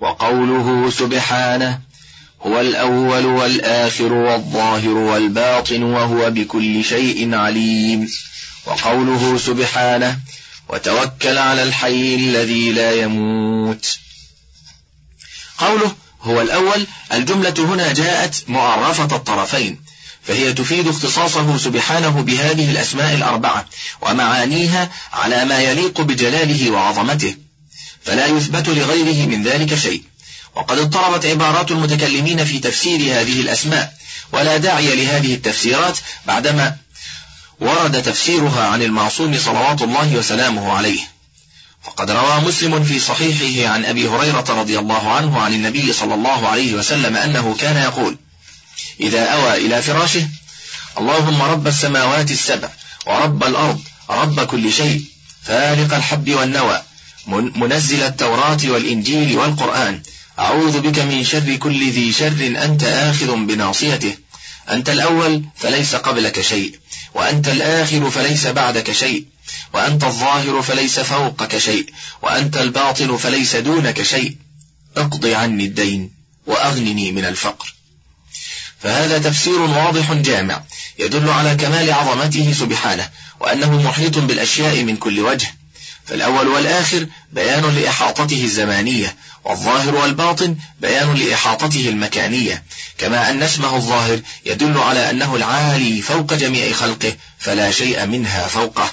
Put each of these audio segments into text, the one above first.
وقوله سبحانه هو الأول والآخر والظاهر والباطن وهو بكل شيء عليم. وقوله سبحانه وتوكل على الحي الذي لا يموت. قوله هو الأول الجملة هنا جاءت معرفة الطرفين فهي تفيد اختصاصه سبحانه بهذه الأسماء الأربعة ومعانيها على ما يليق بجلاله وعظمته. فلا يثبت لغيره من ذلك شيء. وقد اضطربت عبارات المتكلمين في تفسير هذه الأسماء ولا داعي لهذه التفسيرات بعدما ورد تفسيرها عن المعصوم صلوات الله وسلامه عليه. فقد روى مسلم في صحيحه عن أبي هريرة رضي الله عنه عن النبي صلى الله عليه وسلم أنه كان يقول إذا أوى إلى فراشه اللهم رب السماوات السبع ورب الأرض رب كل شيء فالق الحب والنوى منزل التوراة والإنجيل والقرآن. أعوذ بك من شر كل ذي شر. أنت آخذ بناصيته. أنت الأول فليس قبلك شيء. وأنت الآخر فليس بعدك شيء. وأنت الظاهر فليس فوقك شيء. وأنت الباطن فليس دونك شيء. اقض عني الدين وأغنني من الفقر. فهذا تفسير واضح جامع يدل على كمال عظمته سبحانه وأنه محيط بالأشياء من كل وجه. فالأول والآخر بيان لإحاطته الزمانية والظاهر والباطن بيان لإحاطته المكانية. كما أن اسمه الظاهر يدل على أنه العالي فوق جميع خلقه فلا شيء منها فوقه.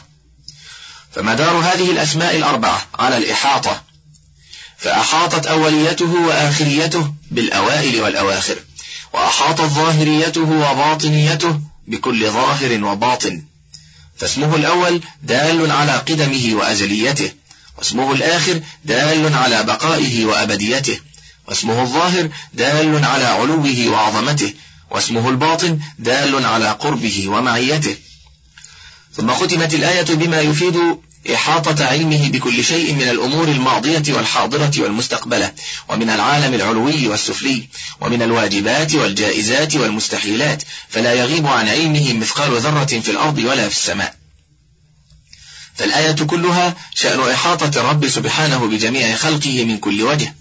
فمدار هذه الأسماء الأربعة على الإحاطة؟ فأحاطت أوليته وآخريته بالأوائل والأواخر وأحاطت ظاهريته وباطنيته بكل ظاهر وباطن. فاسمه الأول دال على قدمه وأزليته واسمه الآخر دال على بقائه وأبديته واسمه الظاهر دال على علوه وعظمته واسمه الباطن دال على قربه ومعيته. ثم ختمت الآية بما يفيد إحاطة علمه بكل شيء من الأمور الماضية والحاضرة والمستقبلة ومن العالم العلوي والسفلي ومن الواجبات والجائزات والمستحيلات فلا يغيب عن علمه مثقال ذرة في الأرض ولا في السماء. فالآية كلها شأن إحاطة الرب سبحانه بجميع خلقه من كل وجه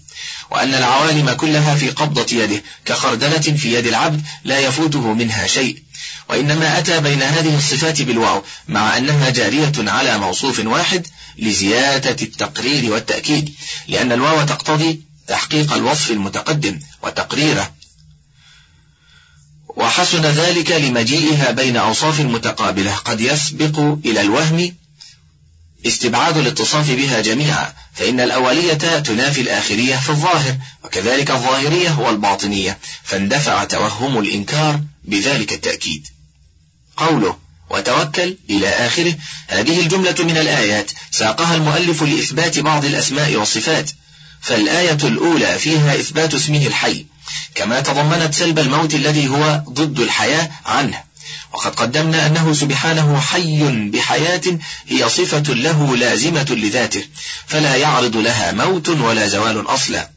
وأن العوالم كلها في قبضة يده كخردلة في يد العبد لا يفوته منها شيء. وإنما أتى بين هذه الصفات بالواو مع أنها جارية على موصوف واحد لزيادة التقرير والتأكيد لأن الواو تقتضي تحقيق الوصف المتقدم وتقريره. وحسن ذلك لمجيئها بين أوصاف متقابلة قد يسبق إلى الوهم استبعاد الاتصاف بها جميعا فإن الأولية تنافي الآخرية في الظاهر وكذلك الظاهرية والباطنية فاندفع توهم الإنكار بذلك التأكيد. قوله وتوكل إلى آخره. هذه الجملة من الآيات. ساقها المؤلف لإثبات بعض الأسماء والصفات. فالآية الأولى فيها إثبات اسمه الحي. كما تضمنت سلب الموت الذي هو ضد الحياة عنه. وقد قدمنا أنه سبحانه حي بحياة هي صفة له لازمة لذاته. فلا يعرض لها موت ولا زوال أصلا.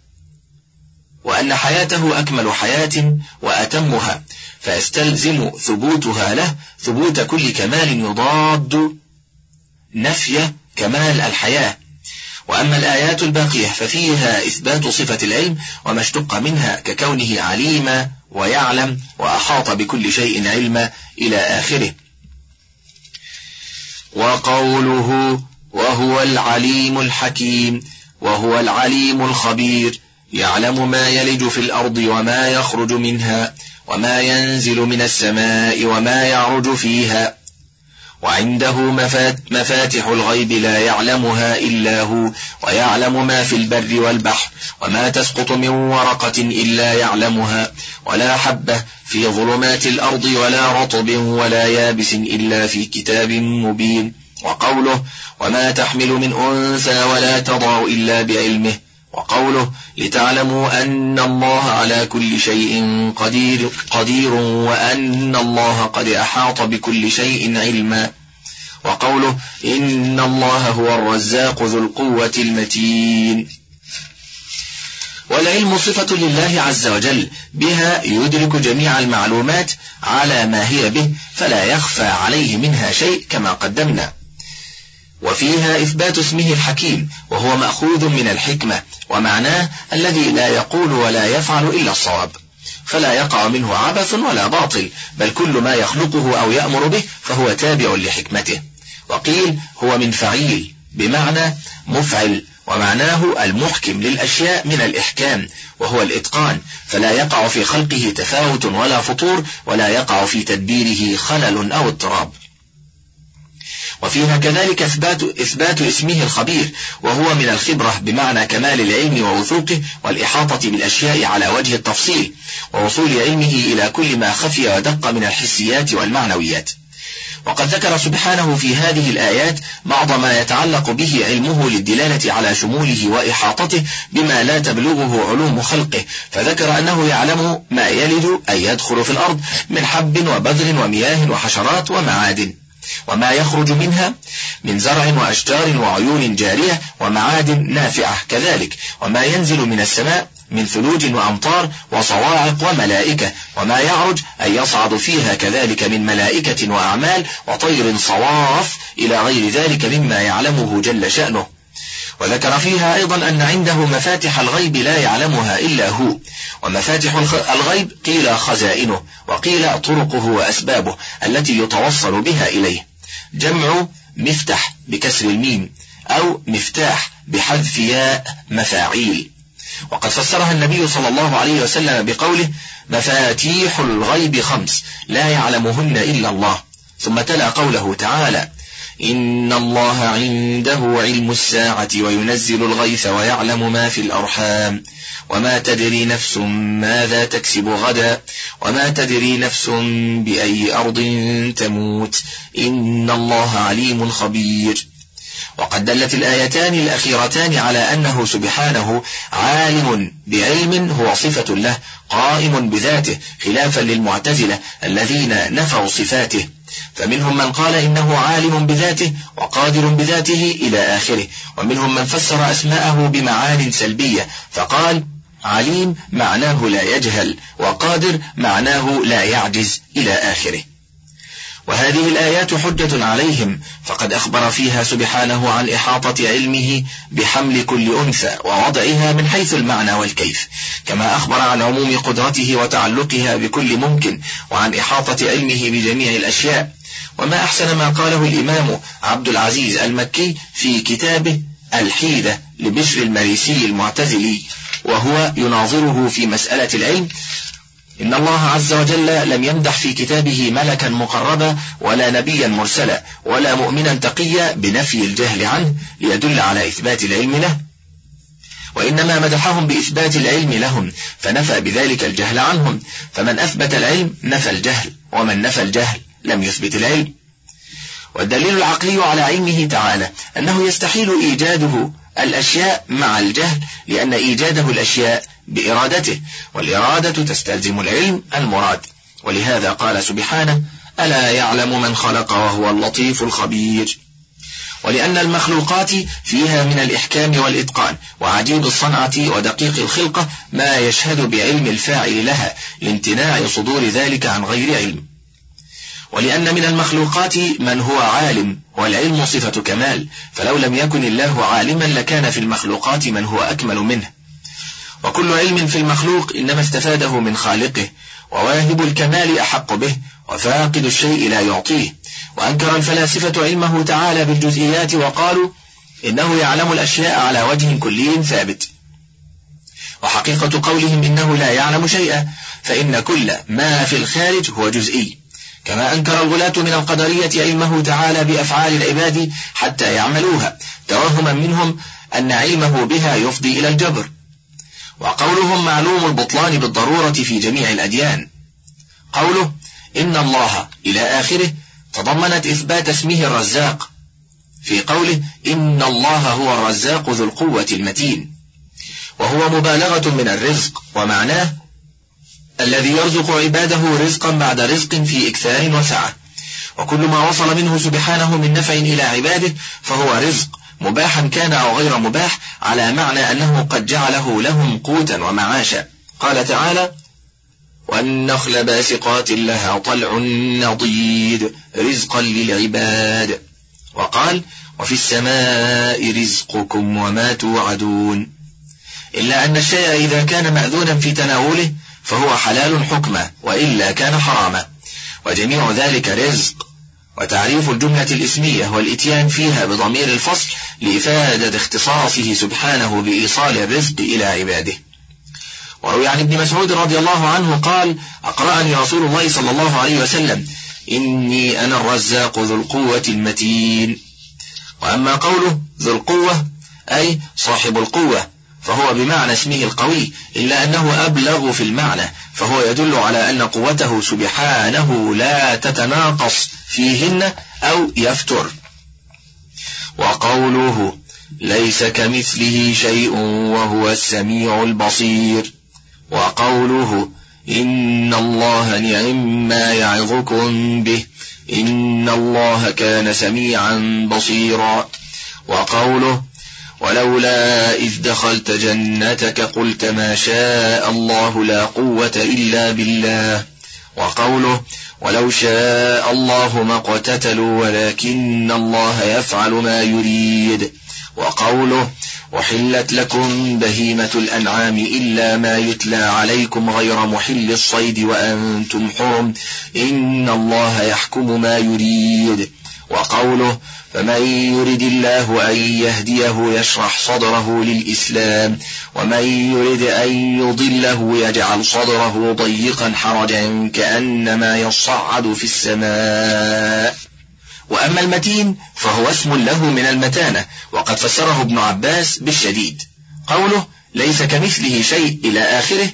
وأن حياته أكمل حياة وأتمها فيستلزم ثبوتها له ثبوت كل كمال يضاد نفي كمال الحياة. وأما الآيات الباقية ففيها إثبات صفة العلم وما اشتق منها ككونه عليما ويعلم وأحاط بكل شيء علما إلى آخره. وقوله وهو العليم الحكيم وهو العليم الخبير. يعلم ما يلج في الأرض وما يخرج منها وما ينزل من السماء وما يعرج فيها. وعنده مفاتح الغيب لا يعلمها إلا هو ويعلم ما في البر والبحر وما تسقط من ورقة إلا يعلمها ولا حبة في ظلمات الأرض ولا رطب ولا يابس إلا في كتاب مبين. وقوله وما تحمل من أنثى ولا تضع إلا بعلمه وقوله لتعلموا أن الله على كل شيء قدير, قدير وأن الله قد أحاط بكل شيء علما. وقوله إن الله هو الرزاق ذو القوة المتين. والعلم صفة لله عز وجل بها يدرك جميع المعلومات على ما هي به فلا يخفى عليه منها شيء كما قدمنا. وفيها إثبات اسمه الحكيم وهو مأخوذ من الحكمة ومعناه الذي لا يقول ولا يفعل إلا الصواب. فلا يقع منه عبث ولا باطل بل كل ما يخلقه أو يأمر به فهو تابع لحكمته. وقيل هو من فعيل بمعنى مفعل ومعناه المحكم للأشياء من الإحكام وهو الإتقان. فلا يقع في خلقه تفاوت ولا فطور ولا يقع في تدبيره خلل أو اضطراب. وفيها كذلك إثبات, إثبات اسمه الخبير وهو من الخبرة بمعنى كمال العلم ووثوقه والإحاطة بالأشياء على وجه التفصيل ووصول علمه إلى كل ما خفي ودق من الحسيات والمعنويات. وقد ذكر سبحانه في هذه الآيات بعض ما يتعلق به علمه للدلالة على شموله وإحاطته بما لا تبلغه علوم خلقه فذكر أنه يعلم ما يلد أي يدخل في الأرض من حب وبذر ومياه وحشرات ومعادن. وما يخرج منها من زرع وأشجار وعيون جارية ومعادن نافعة كذلك. وما ينزل من السماء من ثلوج وأمطار وصواعق وملائكة. وما يعرج أن يصعد فيها كذلك من ملائكة وأعمال وطير صواف إلى غير ذلك مما يعلمه جل شأنه. وذكر فيها أيضا أن عنده مفاتح الغيب لا يعلمها إلا هو ومفاتح الغيب قيل خزائنه وقيل طرقه وأسبابه التي يتوصل بها إليه. جمع مفتح بكسر الميم أو مفتاح بحذف ياء مفاعيل. وقد فسرها النبي صلى الله عليه وسلم بقوله مفاتيح الغيب خمس لا يعلمهن إلا الله. ثم تلا قوله تعالى إن الله عنده علم الساعة وينزل الغيث ويعلم ما في الأرحام. وما تدري نفس ماذا تكسب غدا. وما تدري نفس بأي أرض تموت. إن الله عليم خبير. وقد دلت الآيتان الأخيرتان على أنه سبحانه عالم بعلم هو صفة له قائم بذاته خلافا للمعتزلة الذين نفوا صفاته. فمنهم من قال إنه عالم بذاته وقادر بذاته إلى آخره ومنهم من فسر أسماءه بمعان سلبية فقال عليم معناه لا يجهل وقادر معناه لا يعجز إلى آخره. وهذه الآيات حجة عليهم فقد أخبر فيها سبحانه عن إحاطة علمه بحمل كل أنثى ووضعها من حيث المعنى والكيف. كما أخبر عن عموم قدرته وتعلقها بكل ممكن وعن إحاطة علمه بجميع الأشياء. وما أحسن ما قاله الإمام عبد العزيز المكي في كتابه الحيدة لبشر المريسي المعتزلي وهو يناظره في مسألة العلم إن الله عز وجل لم يمدح في كتابه ملكا مقربا ولا نبيا مرسلا ولا مؤمنا تقيا بنفي الجهل عنه ليدل على إثبات العلم له. وإنما مدحهم بإثبات العلم لهم فنفى بذلك الجهل عنهم. فمن أثبت العلم نفى الجهل ومن نفى الجهل لم يثبت العلم. والدليل العقلي على علمه تعالى أنه يستحيل إيجاده الأشياء مع الجهل لأن إيجاده الأشياء بإرادته والإرادة تستلزم العلم المراد. ولهذا قال سبحانه ألا يعلم من خلق وهو اللطيف الخبير. ولأن المخلوقات فيها من الإحكام والإتقان وعجيب الصنعة ودقيق الخلقة ما يشهد بعلم الفاعل لها لامتناع صدور ذلك عن غير علم. ولأن من المخلوقات من هو عالم والعلم صفة كمال فلو لم يكن الله عالما لكان في المخلوقات من هو أكمل منه. وكل علم في المخلوق إنما استفاده من خالقه وواهب الكمال أحق به وفاقد الشيء لا يعطيه. وأنكر الفلاسفة علمه تعالى بالجزئيات وقالوا إنه يعلم الأشياء على وجه كلي ثابت. وحقيقة قولهم إنه لا يعلم شيئا فإن كل ما في الخارج هو جزئي. كما أنكر الغلاة من القدرية علمه تعالى بأفعال العباد حتى يعملوها توهما منهم أن علمه بها يفضي إلى الجبر. وقولهم معلوم البطلان بالضرورة في جميع الأديان. قوله إن الله إلى آخره تضمنت إثبات اسمه الرزاق. في قوله إن الله هو الرزاق ذو القوة المتين. وهو مبالغة من الرزق ومعناه الذي يرزق عباده رزقا بعد رزق في إكثار وسعة. وكل ما وصل منه سبحانه من نفع إلى عباده فهو رزق. مباحا كان أو غير مباح على معنى أنه قد جعله لهم قوتا ومعاشا. قال تعالى والنخل باسقات لها طلع نضيد رزقا للعباد. وقال وفي السماء رزقكم وما توعدون. إلا أن الشيء إذا كان مأذونا في تناوله فهو حلال حكما وإلا كان حراما. وجميع ذلك رزق. وتعريف الجملة الإسمية والإتيان فيها بضمير الفصل لإفادة اختصاصه سبحانه بإيصال الرزق إلى عباده. وروي عن ابن مسعود رضي الله عنه قال أقرأني رسول الله صلى الله عليه وسلم إني أنا الرزاق ذو القوة المتين. وأما قوله ذو القوة أي صاحب القوة فهو بمعنى اسمه القوي إلا أنه أبلغ في المعنى فهو يدل على أن قوته سبحانه لا تتناقص فيهن أو يفتر. وقوله ليس كمثله شيء وهو السميع البصير. وقوله إن الله نعم ما يعظكم به إن الله كان سميعا بصيرا. وقوله ولولا إذ دخلت جنتك قلت ما شاء الله لا قوة إلا بالله. وقوله ولو شاء الله ما اقتتلوا ولكن الله يفعل ما يريد. وقوله وحلت لكم بهيمة الأنعام إلا ما يتلى عليكم غير محل الصيد وأنتم حرم. إن الله يحكم ما يريد. وقوله فمن يرد الله أن يهديه يشرح صدره للإسلام ومن يرد أن يضله يجعل صدره ضيقا حرجا كأنما يصعد في السماء وأما المتين فهو اسم له من المتانة وقد فسره ابن عباس بالشديد قوله ليس كمثله شيء إلى آخره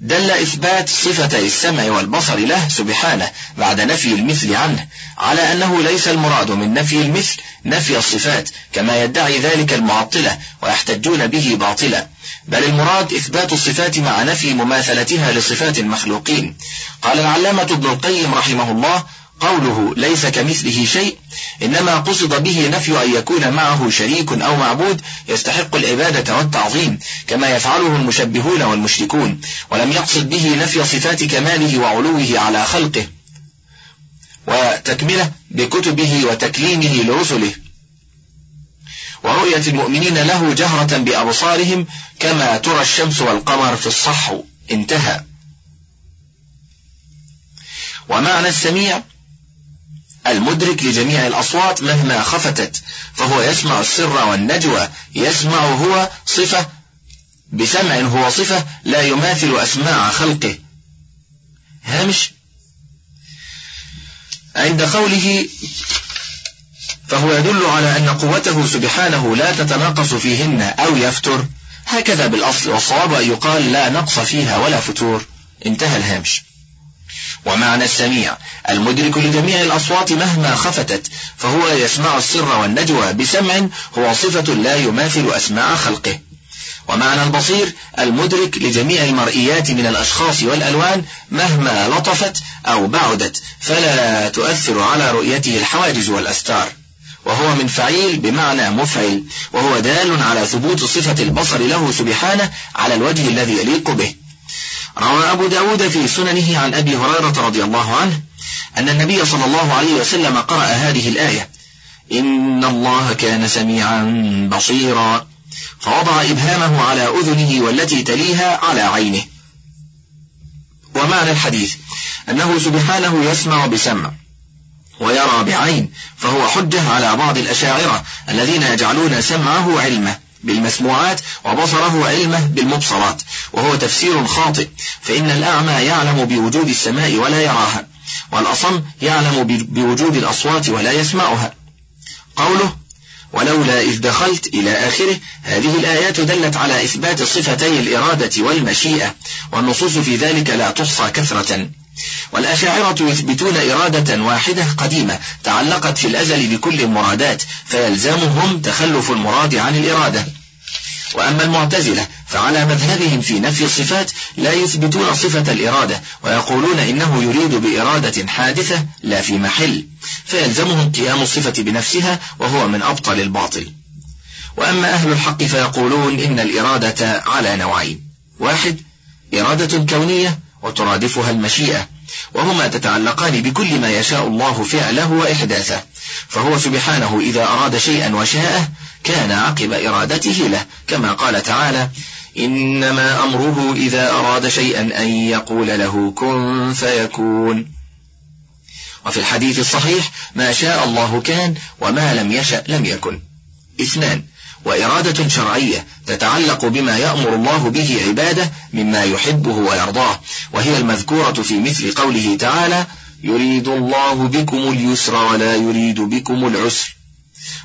دل إثبات صفتي السمع والبصر له سبحانه بعد نفي المثل عنه على أنه ليس المراد من نفي المثل نفي الصفات كما يدعي ذلك المعطلة ويحتجون به باطلا بل المراد إثبات الصفات مع نفي مماثلتها لصفات المخلوقين. قال العلامة ابن القيم رحمه الله قوله ليس كمثله شيء إنما قصد به نفي أن يكون معه شريك أو معبود يستحق العبادة والتعظيم كما يفعله المشبهون والمشركون ولم يقصد به نفي صفات كماله وعلوه على خلقه وتكملة بكتبه وتكليمه لرسله. ورؤية المؤمنين له جهرة بأبصارهم كما ترى الشمس والقمر في الصحو. انتهى. ومعنى السميع المدرك لجميع الأصوات مهما خفتت فهو يسمع السر والنجوى يسمع هو صفة بسمع هو صفة لا يماثل أسماع خلقه. هامش؟ عند قوله فهو يدل على أن قوته سبحانه لا تتناقص فيهن أو يفتر. هكذا بالأصل والصواب أن يقال لا نقص فيها ولا فتور. انتهى الهامش. ومعنى السميع. المدرك لجميع الأصوات مهما خفتت فهو يسمع السر والنجوى بسمع هو صفة لا يماثل أسماع خلقه. ومعنى البصير المدرك لجميع المرئيات من الأشخاص والألوان مهما لطفت أو بعدت فلا تؤثر على رؤيته الحواجز والأستار. وهو من فعيل بمعنى مفعل وهو دال على ثبوت صفة البصر له سبحانه على الوجه الذي يليق به. روى أبو داود في سننه عن أبي هريرة رضي الله عنه أن النبي صلى الله عليه وسلم قرأ هذه الآية. إن الله كان سميعا بصيرا. فوضع إبهامه على أذنه والتي تليها على عينه. ومعنى الحديث أنه سبحانه يسمع بسمع ويرى بعين فهو حجة على بعض الأشاعرة الذين يجعلون سمعه علمه بالمسموعات وبصره علمه بالمبصرات وهو تفسير خاطئ فإن الأعمى يعلم بوجود السماء ولا يراها والأصم يعلم بوجود الأصوات ولا يسمعها. قوله ولولا إذ دخلت إلى آخره هذه الآيات دلت على إثبات صفتي الإرادة والمشيئة والنصوص في ذلك لا تحصى كثرة. والأشاعرة يثبتون إرادة واحدة قديمة تعلقت في الأزل بكل المرادات فيلزمهم تخلف المراد عن الإرادة. وأما المعتزلة فعلى مذهبهم في نفي الصفات لا يثبتون صفة الإرادة ويقولون إنه يريد بإرادة حادثة لا في محل فيلزمهم قيام الصفة بنفسها وهو من أبطل الباطل. وأما أهل الحق فيقولون إن الإرادة على نوعين. واحد إرادة كونية وترادفها المشيئة وهما تتعلقان بكل ما يشاء الله فعله وإحداثه فهو سبحانه إذا أراد شيئا وشاءه كان عقب إرادته له كما قال تعالى إنما أمره إذا أراد شيئا أن يقول له كن فيكون. وفي الحديث الصحيح ما شاء الله كان وما لم يشأ لم يكن. اثنان وإرادة شرعية تتعلق بما يأمر الله به عباده مما يحبه ويرضاه وهي المذكورة في مثل قوله تعالى يريد الله بكم اليسر ولا يريد بكم العسر.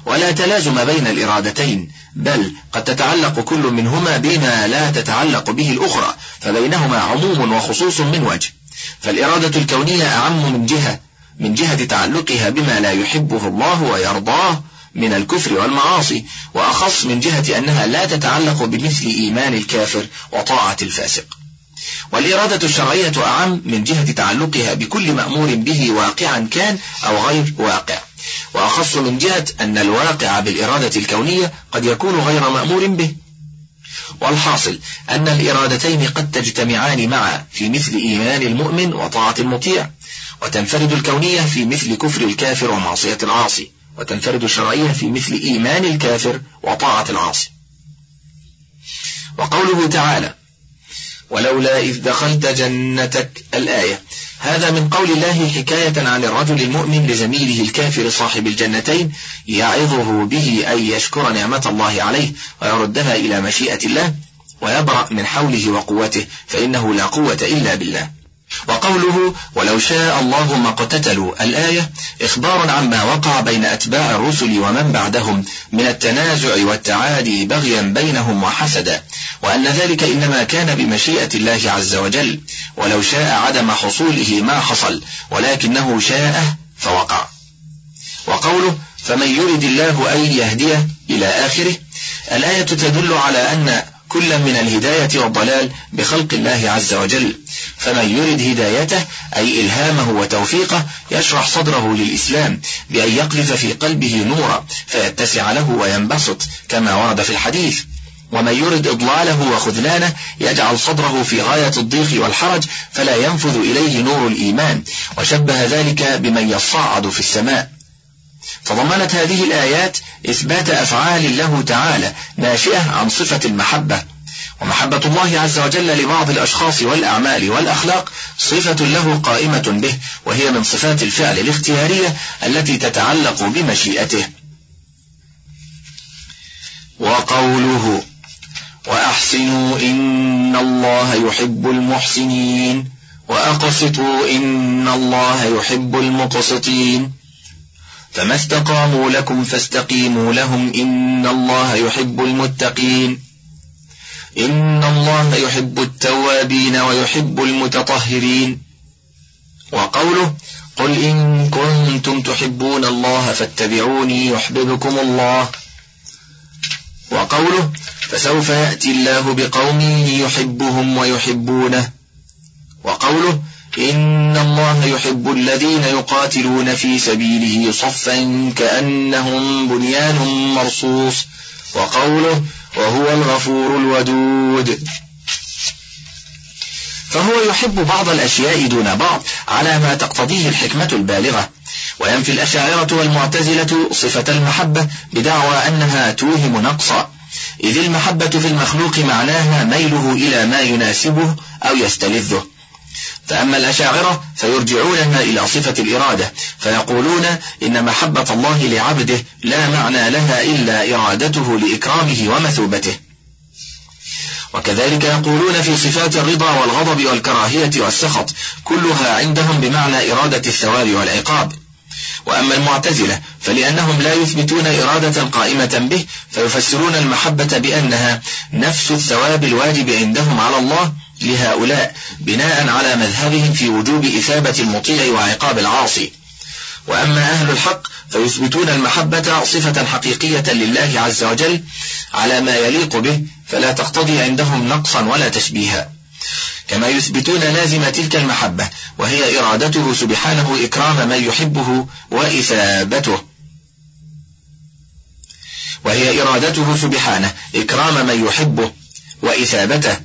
ولا تلازم بين الإرادتين بل قد تتعلق كل منهما بما لا تتعلق به الأخرى فبينهما عموم وخصوص من وجه. فالإرادة الكونية أعم من جهة من جهة تعلقها بما لا يحبه الله ويرضاه من الكفر والمعاصي وأخص من جهة أنها لا تتعلق بمثل إيمان الكافر وطاعة الفاسق. والإرادة الشرعية أعم من جهة تعلقها بكل مأمور به واقعا كان أو غير واقع. وأخص من جهة أن الواقع بالإرادة الكونية قد يكون غير مأمور به. والحاصل أن الإرادتين قد تجتمعان معا في مثل إيمان المؤمن وطاعة المطيع وتنفرد الكونية في مثل كفر الكافر ومعصية العاصي وتنفرد الشرعية في مثل إيمان الكافر وطاعة العاصي. وقوله تعالى ولولا إذ دخلت جنتك الآية هذا من قول الله حكاية عن الرجل المؤمن لزميله الكافر صاحب الجنتين يعظه به أن يشكر نعمة الله عليه ويردها إلى مشيئة الله ويبرأ من حوله وقوته فإنه لا قوة إلا بالله. وقوله ولو شاء الله ما اقتتلوا الآية إخبار عما وقع بين أتباع الرسل ومن بعدهم من التنازع والتعادي بغيا بينهم وحسدا وأن ذلك إنما كان بمشيئة الله عز وجل. ولو شاء عدم حصوله ما حصل ولكنه شاء فوقع وقوله فمن يرد الله أن يهديه إلى آخره الآية تدل على أن كل من الهداية والضلال بخلق الله عز وجل. فمن يرد هدايته أي إلهامه وتوفيقه يشرح صدره للإسلام بأن يقذف في قلبه نورا فيتسع له وينبسط كما ورد في الحديث. ومن يرد إضلاله وخذلانه يجعل صدره في غاية الضيق والحرج فلا ينفذ إليه نور الإيمان. وشبه ذلك بمن يصعد في السماء. تضمنت هذه الآيات إثبات أفعال له تعالى ناشئة عن صفة المحبة. ومحبة الله عز وجل لبعض الأشخاص والأعمال والأخلاق صفة له قائمة به وهي من صفات الفعل الاختيارية التي تتعلق بمشيئته. وقوله وأحسنوا إن الله يحب المحسنين وأقسطوا إن الله يحب المقسطين. فما استقاموا لكم فاستقيموا لهم إن الله يحب المتقين إن الله يحب التوابين ويحب المتطهرين وقوله قل إن كنتم تحبون الله فاتبعوني يحببكم الله وقوله فسوف يأتي الله بقوم يحبهم ويحبونه وقوله إن الله يحب الذين يقاتلون في سبيله صفا كأنهم بنيان مرصوص وقوله وهو الغفور الودود. فهو يحب بعض الأشياء دون بعض على ما تقتضيه الحكمة البالغة. وينفي الأشاعرة والمعتزلة صفة المحبة بدعوى أنها توهم نقصا. إذ المحبة في المخلوق معناها ميله إلى ما يناسبه أو يستلذه. فأما الأشاعرة فيرجعونها إلى صفة الإرادة فيقولون إن محبة الله لعبده لا معنى لها إلا إرادته لإكرامه ومثوبته. وكذلك يقولون في صفات الرضا والغضب والكراهية والسخط كلها عندهم بمعنى إرادة الثواب والعقاب. وأما المعتزلة فلأنهم لا يثبتون إرادة قائمة به فيفسرون المحبة بأنها نفس الثواب الواجب عندهم على الله لهؤلاء بناء على مذهبهم في وجوب إثابة المطيع وعقاب العاصي. وأما أهل الحق فيثبتون المحبة صفة حقيقية لله عز وجل على ما يليق به فلا تقتضي عندهم نقصا ولا تشبيها. كما يثبتون لازم تلك المحبة وهي إرادته سبحانه إكرام من يحبه وإثابته. وهي إرادته سبحانه إكرام من يحبه وإثابته.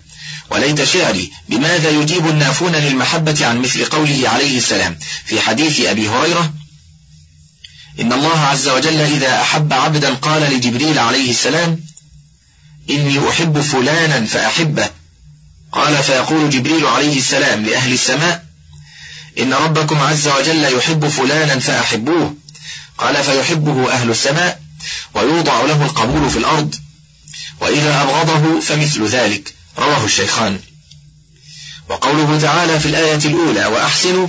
وليت شعري بماذا يجيب النافون للمحبة عن مثل قوله عليه السلام؟ في حديث أبي هريرة إن الله عز وجل إذا أحب عبدا قال لجبريل عليه السلام إني أحب فلانا فأحبه. قال فيقول جبريل عليه السلام لأهل السماء إن ربكم عز وجل يحب فلانا فأحبوه. قال فيحبه أهل السماء ويوضع له القبول في الأرض وإذا أبغضه فمثل ذلك. رواه الشيخان. وقوله تعالى في الآية الأولى وأحسنوا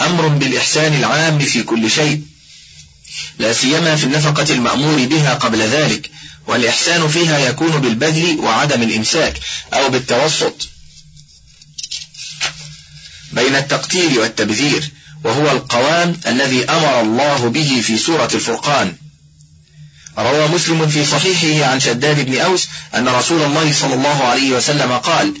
أمر بالإحسان العام في كل شيء. لا سيما في النفقة المأمور بها قبل ذلك والإحسان فيها يكون بالبذل وعدم الإمساك أو بالتوسط. بين التقتير والتبذير وهو القوام الذي أمر الله به في سورة الفرقان. روى مسلم في صحيحه عن شداد بن أوس أن رسول الله صلى الله عليه وسلم قال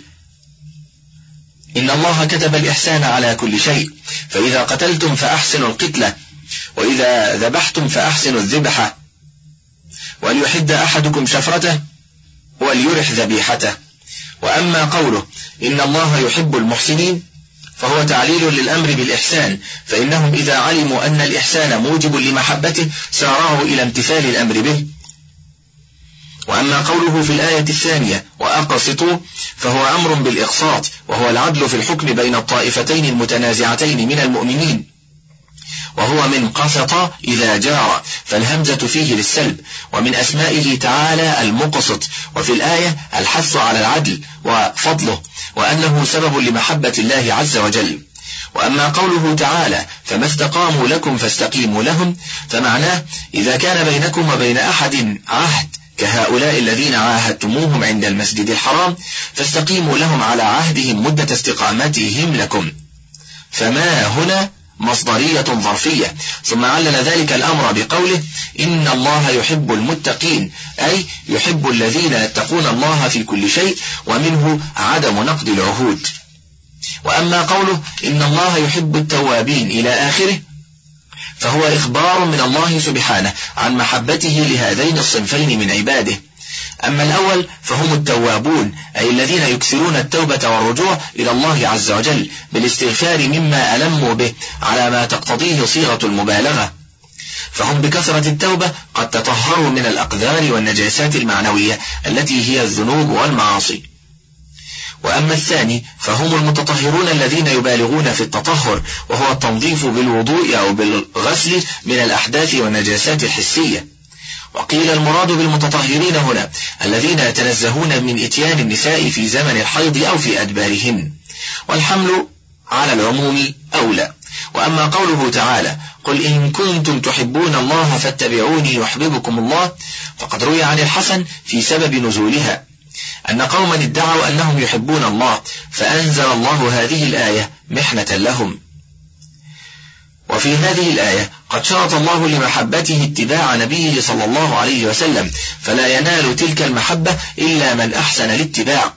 إن الله كتب الإحسان على كل شيء فإذا قتلتم فأحسنوا القتلة وإذا ذبحتم فأحسنوا الذبحة وليحد أحدكم شفرته وليرح ذبيحته. وأما قوله إن الله يحب المحسنين فهو تعليل للأمر بالإحسان فإنهم إذا علموا أن الإحسان موجب لمحبته سارعوا إلى امتثال الأمر به. وأما قوله في الآية الثانية وأقسطوا فهو أمر بالإقساط وهو العدل في الحكم بين الطائفتين المتنازعتين من المؤمنين. وهو من قسط إذا جار فالهمزة فيه للسلب ومن أسمائه تعالى المقسط وفي الآية الحث على العدل وفضله وأنه سبب لمحبة الله عز وجل. وأما قوله تعالى فما استقاموا لكم فاستقيموا لهم فمعناه إذا كان بينكم وبين أحد عهد كهؤلاء الذين عاهدتموهم عند المسجد الحرام فاستقيموا لهم على عهدهم مدة استقامتهم لكم. فما هنا مصدرية ظرفية. ثم علل ذلك الأمر بقوله إن الله يحب المتقين أي يحب الذين يتقون الله في كل شيء ومنه عدم نقد العهود. وأما قوله إن الله يحب التوابين إلى آخره فهو إخبار من الله سبحانه عن محبته لهذين الصنفين من عباده. أما الأول فهم التوابون أي الذين يكثرون التوبة والرجوع إلى الله عز وجل بالاستغفار مما ألموا به على ما تقتضيه صيغة المبالغة. فهم بكثرة التوبة قد تطهروا من الأقدار والنجاسات المعنوية التي هي الذنوب والمعاصي. وأما الثاني فهم المتطهرون الذين يبالغون في التطهر وهو التنظيف بالوضوء أو بالغسل من الأحداث والنجاسات الحسية. وقيل المراد بالمتطهرين هنا الذين يتنزهون من إتيان النساء في زمن الحيض أو في أدبارهن. والحمل على العموم أولى. وأما قوله تعالى قل إن كنتم تحبون الله فاتبعوني يحببكم الله فقد روي عن الحسن في سبب نزولها. أن قوما ادعوا أنهم يحبون الله فأنزل الله هذه الآية محنة لهم. وفي هذه الآية قد شرط الله لمحبته اتباع نبيه صلى الله عليه وسلم فلا ينال تلك المحبة إلا من أحسن الاتباع.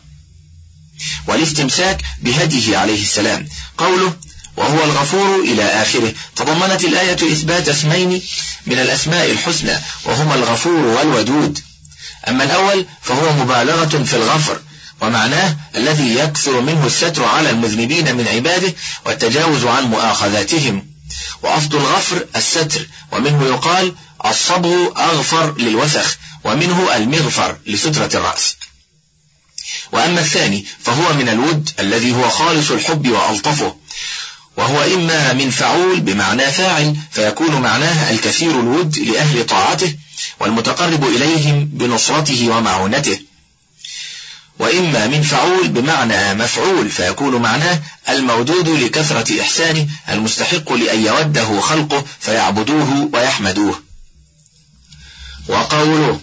والاستمساك بهديه عليه السلام. قوله وهو الغفور إلى آخره. تضمنت الآية إثبات اسمين من الأسماء الحسنى وهما الغفور والودود. أما الأول فهو مبالغة في الغفر ومعناه الذي يكثر منه الستر على المذنبين من عباده والتجاوز عن مؤاخذاتهم. وأصل الغفر الستر. ومنه يقال الصبغ أغفر للوسخ ومنه المغفر لسترة الرأس. وأما الثاني فهو من الود الذي هو خالص الحب وألطفه وهو إما من فعول بمعنى فاعل فيكون معناه الكثير الود لأهل طاعته والمتقرب إليهم بنصرته ومعونته. وإما من فعول بمعنى مفعول فيكون معناه المودود لكثرة إحسانه المستحق لأن يوده خلقه فيعبدوه ويحمدوه. وقوله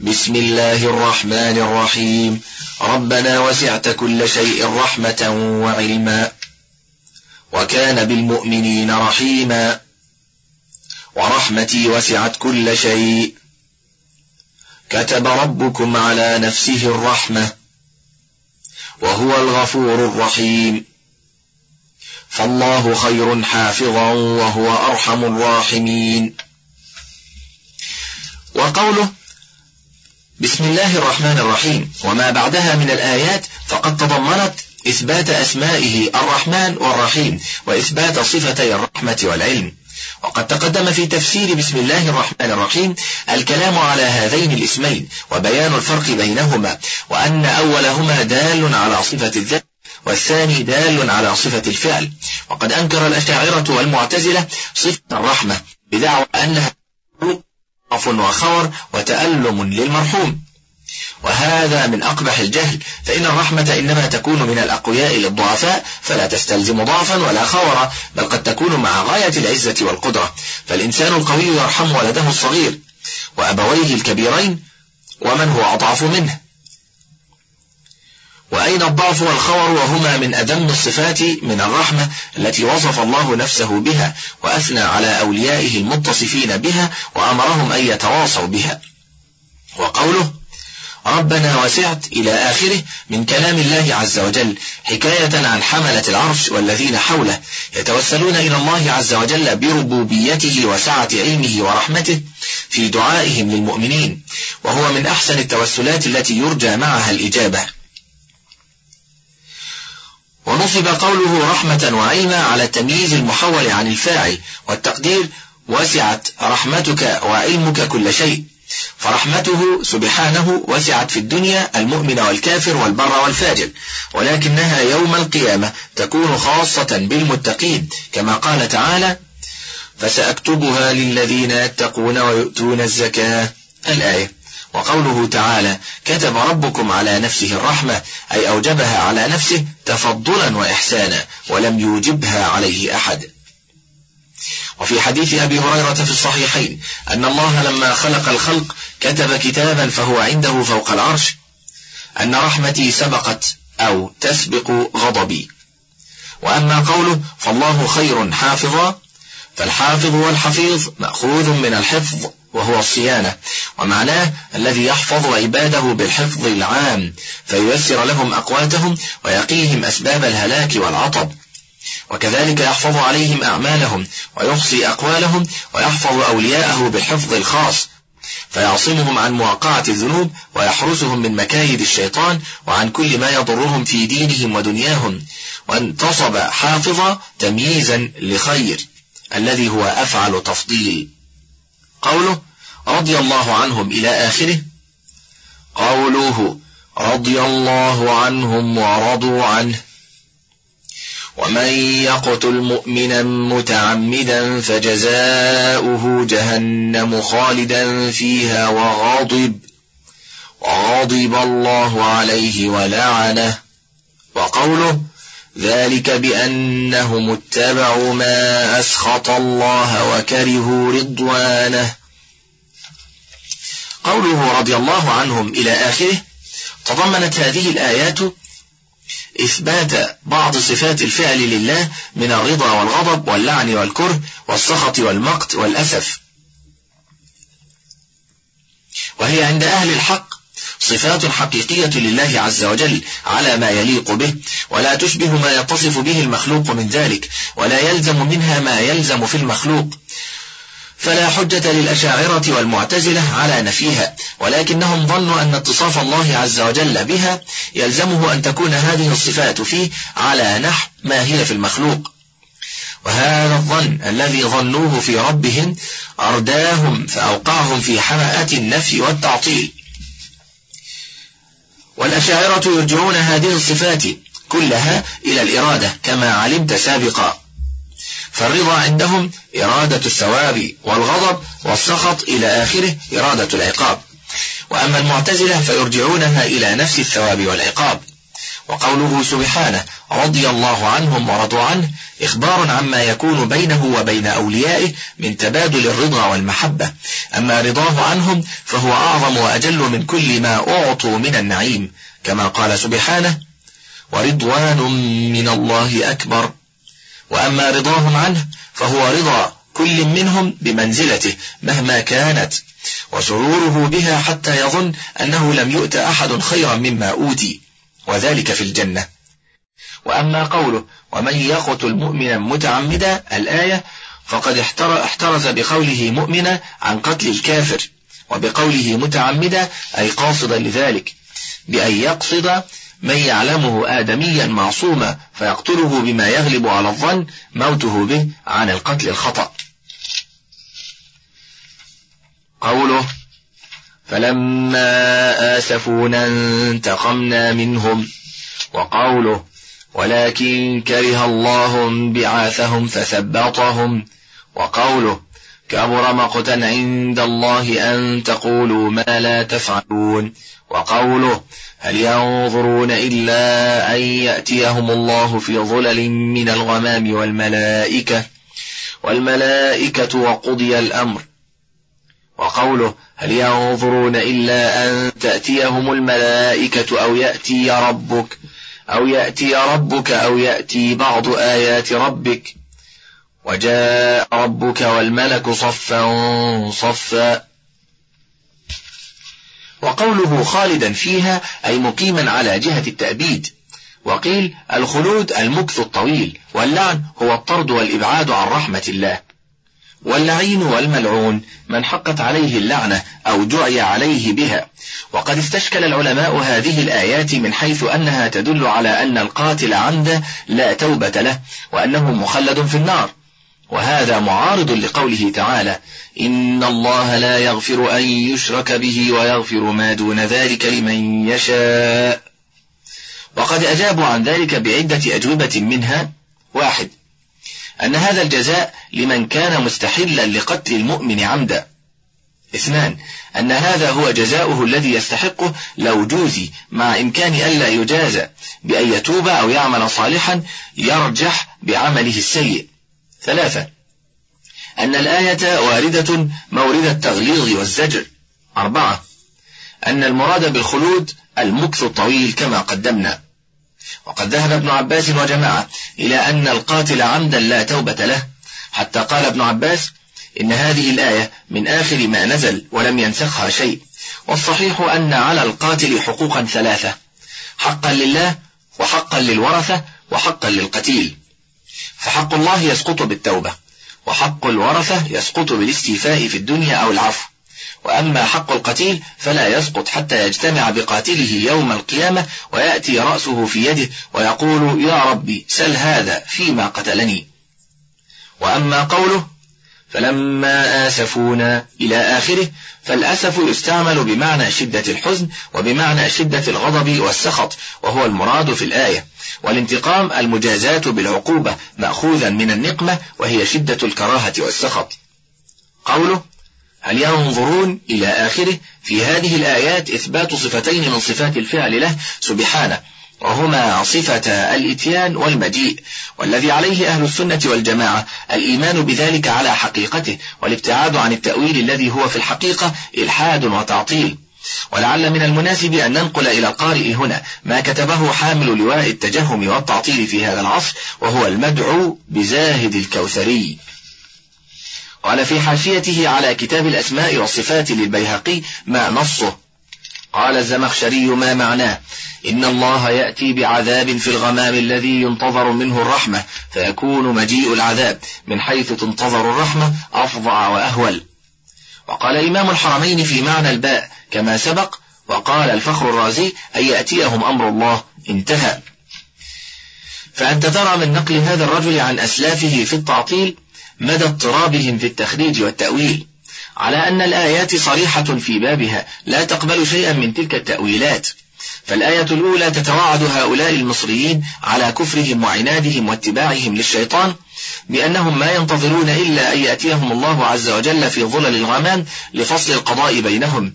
بسم الله الرحمن الرحيم. ربنا وسعت كل شيء رحمة وعلما. وكان بالمؤمنين رحيما. ورحمتي وسعت كل شيء. كتب ربكم على نفسه الرحمة. وهو الغفور الرحيم. فالله خير حافظا وهو أرحم الراحمين. وقوله بسم الله الرحمن الرحيم. وما بعدها من الآيات فقد تضمنت إثبات أسمائه الرحمن والرحيم وإثبات صفتي الرحمة والعلم. وقد تقدم في تفسير بسم الله الرحمن الرحيم الكلام على هذين الاسمين وبيان الفرق بينهما وأن أولهما دال على صفة الذات والثاني دال على صفة الفعل. وقد أنكر الأشاعرة والمعتزلة صفة الرحمة بدعوى أنها وخور وتألم للمرحوم. وهذا من أقبح الجهل فإن الرحمة إنما تكون من الأقوياء للضعفاء فلا تستلزم ضعفا ولا خورا بل قد تكون مع غاية العزة والقدرة. فالإنسان القوي يرحم ولده الصغير وأبويه الكبيرين ومن هو أضعف منه؟ وأين الضعف والخور وهما من أدم الصفات من الرحمة التي وصف الله نفسه بها وأثنى على أوليائه المتصفين بها وأمرهم أن يتواصوا بها؟ وقوله ربنا وسعت إلى آخره من كلام الله عز وجل حكاية عن حملة العرش والذين حوله يتوسلون إلى الله عز وجل بربوبيته وسعة علمه ورحمته في دعائهم للمؤمنين وهو من أحسن التوسلات التي يرجى معها الإجابة. ونصب قوله رحمة وعلما على التمييز المحول عن الفاعل والتقدير وسعت رحمتك وعلمك كل شيء. فرحمته سبحانه وسعت في الدنيا المؤمن والكافر والبر والفاجر ولكنها يوم القيامة تكون خاصة بالمتقين كما قال تعالى فسأكتبها للذين يتقون ويؤتون الزكاة. الآية. وقوله تعالى كتب ربكم على نفسه الرحمة أي أوجبها على نفسه تفضلا وإحسانا ولم يوجبها عليه أحد. وفي حديث أبي هريرة في الصحيحين أن الله لما خلق الخلق كتب كتابا فهو عنده فوق العرش أن رحمتي سبقت أو تسبق غضبي. وأما قوله فالله خير حافظا فالحافظ والحفيظ مأخوذ من الحفظ وهو الصيانة ومعناه الذي يحفظ عباده بالحفظ العام فييسر لهم أقواتهم ويقيهم أسباب الهلاك والعطب. وكذلك يحفظ عليهم أعمالهم ويحصي أقوالهم ويحفظ أولياءه بالحفظ الخاص. فيعصمهم عن مواقعة الذنوب ويحرسهم من مكايد الشيطان وعن كل ما يضرهم في دينهم ودنياهم. وانتصب حافظا تمييزا لخير الذي هو أفعل تفضيل. قوله رضي الله عنهم إلى آخره. قوله رضي الله عنهم ورضوا عنه. ومن يقتل مؤمنا متعمدا فجزاؤه جهنم خالدا فيها وغاضب وغضب الله عليه ولعنه. وقوله ذلك بأنهم اتبعوا ما أسخط الله وكرهوا رضوانه. قوله رضي الله عنهم إلى آخره تضمنت هذه الآيات إثبات بعض صفات الفعل لله من الرضا والغضب واللعن والكره والسخط والمقت والأسف. وهي عند أهل الحق صفات حقيقية لله عز وجل على ما يليق به ولا تشبه ما يتصف به المخلوق من ذلك ولا يلزم منها ما يلزم في المخلوق. فلا حجة للأشاعرة والمعتزلة على نفيها ولكنهم ظنوا أن اتصاف الله عز وجل بها يلزمه أن تكون هذه الصفات فيه على نحو ما هي في المخلوق. وهذا الظن الذي ظنوه في ربهم أرداهم فأوقعهم في حماءة النفي والتعطيل. والأشاعرة يرجعون هذه الصفات كلها إلى الإرادة كما علمت سابقا. فالرضا عندهم إرادة الثواب والغضب والسخط إلى آخره إرادة العقاب. وأما المعتزلة فيرجعونها إلى نفس الثواب والعقاب. وقوله سبحانه رضي الله عنهم ورضوا عنه إخبار عما يكون بينه وبين أوليائه من تبادل الرضا والمحبة. أما رضاه عنهم فهو أعظم وأجل من كل ما أعطوا من النعيم كما قال سبحانه ورضوان من الله أكبر وأما رضاهم عنه فهو رضا كل منهم بمنزلته مهما كانت. وسروره بها حتى يظن أنه لم يؤت أحد خيرا مما أوتي وذلك في الجنة. وأما قوله ومن يقتل مؤمنا متعمدا الآية فقد احترز بقوله مؤمنا عن قتل الكافر وبقوله متعمدا أي قاصدا لذلك بأن يقصد من يعلمه آدميا معصوما فيقتله بما يغلب على الظن موته به عن القتل الخطأ. قوله فلما آسفونا انتقمنا منهم. وقوله ولكن كره الله بعاثهم فثبطهم. وقوله كبر مقتا عند الله أن تقولوا ما لا تفعلون. وقوله هل ينظرون إلا أن يأتيهم الله في ظلل من الغمام والملائكة والملائكة وقضي الأمر. وقوله هل ينظرون إلا أن تأتيهم الملائكة أو يأتي ربك أو يأتي ربك أو يأتي بعض آيات ربك. وجاء ربك والملك صفا صفا. وقوله خالدا فيها أي مقيما على جهة التأبيد. وقيل الخلود المكث الطويل واللعن هو الطرد والإبعاد عن رحمة الله. واللعين والملعون من حقت عليه اللعنة أو دعي عليه بها. وقد استشكل العلماء هذه الآيات من حيث أنها تدل على أن القاتل عمدا لا توبة له وأنه مخلد في النار. وهذا معارض لقوله تعالى إن الله لا يغفر أن يشرك به ويغفر ما دون ذلك لمن يشاء. وقد أجابوا عن ذلك بعدة أجوبة منها واحد أن هذا الجزاء لمن كان مستحلا لقتل المؤمن عمدا. اثنان أن هذا هو جزاؤه الذي يستحقه لو جوزي مع إمكان ألا يجازى بأن يتوب أو يعمل صالحا يرجح بعمله السيء. ثلاثة. أن الآية واردة مورد التغليظ والزجر. أربعة. أن المراد بالخلود المكث الطويل كما قدمنا. وقد ذهب ابن عباس وجماعة إلى أن القاتل عمدا لا توبة له حتى قال ابن عباس إن هذه الآية من آخر ما نزل ولم ينسخها شيء. والصحيح أن على القاتل حقوقا ثلاثة حقا لله وحقا للورثة وحقا للقتيل. فحق الله يسقط بالتوبة وحق الورثة يسقط بالاستيفاء في الدنيا أو العفو. وأما حق القتيل فلا يسقط حتى يجتمع بقاتله يوم القيامة ويأتي رأسه في يده ويقول يا ربي سل هذا فيما قتلني. وأما قوله فلما آسفونا إلى آخره فالأسف يستعمل بمعنى شدة الحزن وبمعنى شدة الغضب والسخط وهو المراد في الآية. والانتقام المجازاة بالعقوبة مأخوذا من النقمة وهي شدة الكراهة والسخط. قوله هل ينظرون إلى آخره؟ في هذه الآيات إثبات صفتين من صفات الفعل له سبحانه. وهما صفة الإتيان والمجيء والذي عليه أهل السنة والجماعة الإيمان بذلك على حقيقته والابتعاد عن التأويل الذي هو في الحقيقة إلحاد وتعطيل. ولعل من المناسب أن ننقل إلى القارئ هنا ما كتبه حامل لواء التجهم والتعطيل في هذا العصر وهو المدعو بزاهد الكوثري. قال في حاشيته على كتاب الأسماء والصفات للبيهقي ما نصه. قال الزمخشري ما معناه؟ إن الله يأتي بعذاب في الغمام الذي ينتظر منه الرحمة فيكون مجيء العذاب من حيث تنتظر الرحمة أفظع وأهول. وقال إمام الحرمين في معنى الباء كما سبق وقال الفخر الرازي أن يأتيهم أمر الله انتهى. فأنت ترى من نقل هذا الرجل عن أسلافه في التعطيل مدى اضطرابهم في التخريج والتأويل. على أن الآيات صريحة في بابها لا تقبل شيئا من تلك التأويلات. فالآية الأولى تتوعد هؤلاء المصريين على كفرهم وعنادهم واتباعهم للشيطان بأنهم ما ينتظرون إلا أن يأتيهم الله عز وجل في ظلل الغمام لفصل القضاء بينهم.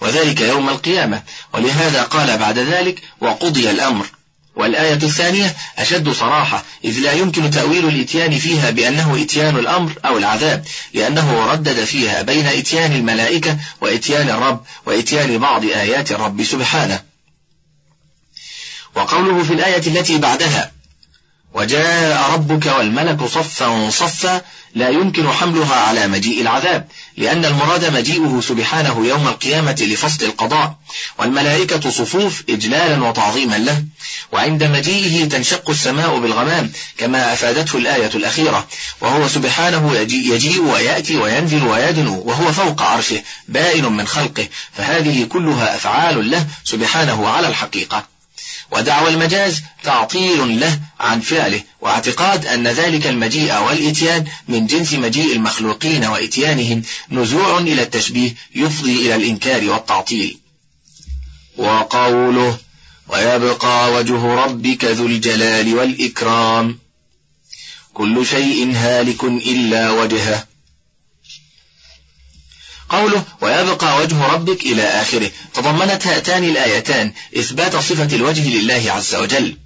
وذلك يوم القيامة ولهذا قال بعد ذلك وقضي الأمر. والآية الثانية أشد صراحة إذ لا يمكن تأويل الإتيان فيها بأنه إتيان الأمر أو العذاب لأنه ردد فيها بين إتيان الملائكة وإتيان الرب وإتيان بعض آيات الرب سبحانه. وقوله في الآية التي بعدها وجاء ربك والملك صفا صفا لا يمكن حملها على مجيء العذاب. لأن المراد مجيئه سبحانه يوم القيامة لفصل القضاء والملائكة صفوف إجلالا وتعظيما له وعند مجيئه تنشق السماء بالغمام كما أفادته الآية الأخيرة وهو سبحانه يجيء ويأتي وينزل ويدنو وهو فوق عرشه بائن من خلقه فهذه كلها أفعال له سبحانه على الحقيقة. ودعوى المجاز تعطيل له عن فعله واعتقاد أن ذلك المجيء والإتيان من جنس مجيء المخلوقين وإتيانهم نزوع إلى التشبيه يفضي إلى الإنكار والتعطيل. وقوله ويبقى وجه ربك ذو الجلال والإكرام. كل شيء هالك إلا وجهه. قوله ويبقى وجه ربك إلى آخره. تضمنت هاتان الآيتان إثبات صفة الوجه لله عز وجل.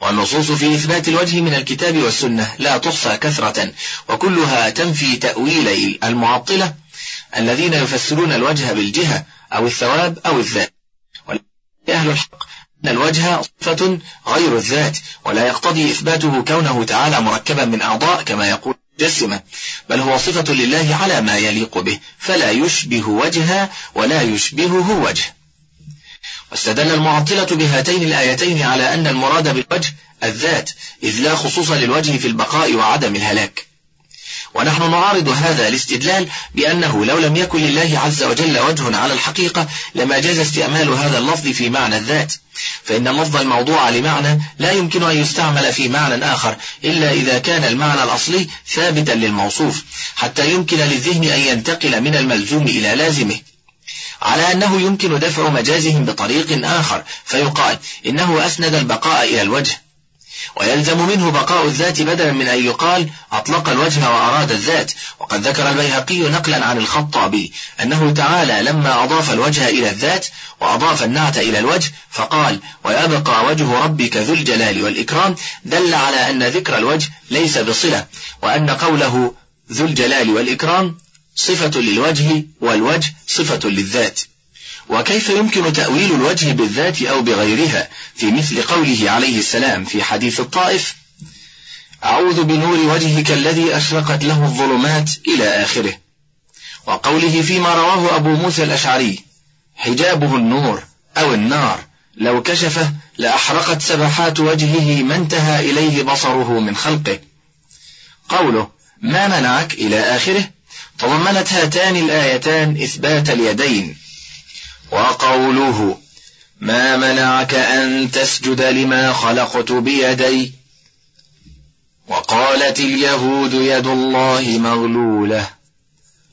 والنصوص في إثبات الوجه من الكتاب والسنة لا تحصى كثرة وكلها تنفي تأويلي المعطلة الذين يفسرون الوجه بالجهة أو الثواب أو الذات. أهل الحق أن الوجه صفة غير الذات ولا يقتضي إثباته كونه تعالى مركبا من أعضاء كما يقول جسمة بل هو صفة لله على ما يليق به فلا يشبه وجها ولا يشبهه وجه. واستدل المعطلة بهاتين الآيتين على أن المراد بالوجه الذات إذ لا خصوص للوجه في البقاء وعدم الهلاك. ونحن نعارض هذا الاستدلال بأنه لو لم يكن لله عز وجل وجه على الحقيقة لما جاز استعمال هذا اللفظ في معنى الذات. فإن اللفظ الموضوع لمعنى لا يمكن أن يستعمل في معنى آخر إلا إذا كان المعنى الأصلي ثابتا للموصوف حتى يمكن للذهن أن ينتقل من الملزوم إلى لازمه. على أنه يمكن دفع مجازهم بطريق آخر فيقال إنه أسند البقاء إلى الوجه. ويلزم منه بقاء الذات بدلا من أن يقال أطلق الوجه وأراد الذات. وقد ذكر البيهقي نقلا عن الخطابي أنه تعالى لما أضاف الوجه إلى الذات وأضاف النعت إلى الوجه فقال ويبقى وجه ربك ذو الجلال والإكرام دل على أن ذكر الوجه ليس بصلة وأن قوله ذو الجلال والإكرام صفة للوجه والوجه صفة للذات. وكيف يمكن تأويل الوجه بالذات أو بغيرها في مثل قوله عليه السلام في حديث الطائف؟ أعوذ بنور وجهك الذي أشرقت له الظلمات إلى آخره. وقوله فيما رواه أبو موسى الأشعري حجابه النور أو النار لو كشفه لأحرقت سبحات وجهه ما انتهى إليه بصره من خلقه. قوله ما منعك إلى آخره؟ تضمنت هاتان الآيتان إثبات اليدين. وقوله ما منعك أن تسجد لما خلقت بيدي؟ وقالت اليهود يد الله مغلولة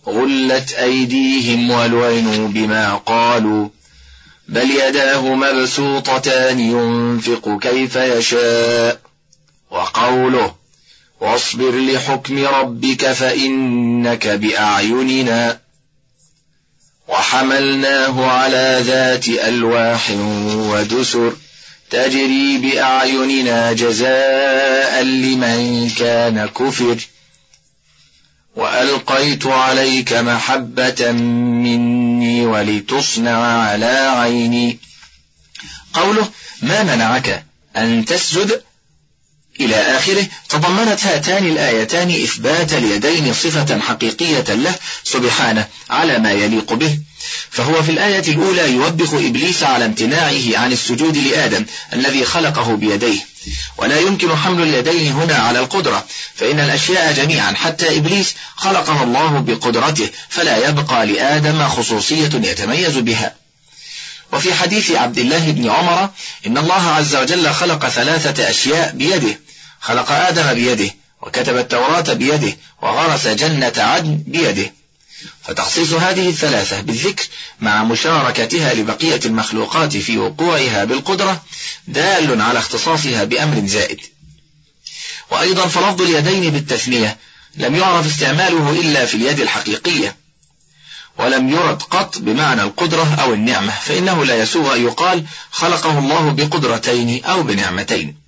غلت أيديهم ولعنوا بما قالوا بل يداه مبسوطتان ينفق كيف يشاء. وقوله واصبر لحكم ربك فإنك بأعيننا. وحملناه على ذات ألواح ودسر تجري بأعيننا جزاء لمن كان كفر. وألقيت عليك محبة مني ولتصنع على عيني. قوله ما منعك أن تسجد؟ إلى آخره تضمنت هاتان الآيتان إثبات اليدين صفة حقيقية له سبحانه على ما يليق به. فهو في الآية الأولى يوبخ إبليس على امتناعه عن السجود لآدم الذي خلقه بيديه. ولا يمكن حمل اليدين هنا على القدرة فإن الأشياء جميعا حتى إبليس خلقها الله بقدرته فلا يبقى لآدم خصوصية يتميز بها. وفي حديث عبد الله بن عمر إن الله عز وجل خلق ثلاثة أشياء بيده خلق آدم بيده وكتب التوراة بيده وغرس جنة عدن بيده. فتخصيص هذه الثلاثة بالذكر مع مشاركتها لبقية المخلوقات في وقوعها بالقدرة دال على اختصاصها بأمر زائد. وأيضا فلفظ اليدين بالتثنية لم يعرف استعماله إلا في اليد الحقيقية. ولم يرد قط بمعنى القدرة أو النعمة فإنه لا يسوغ أن يقال خلقه الله بقدرتين أو بنعمتين.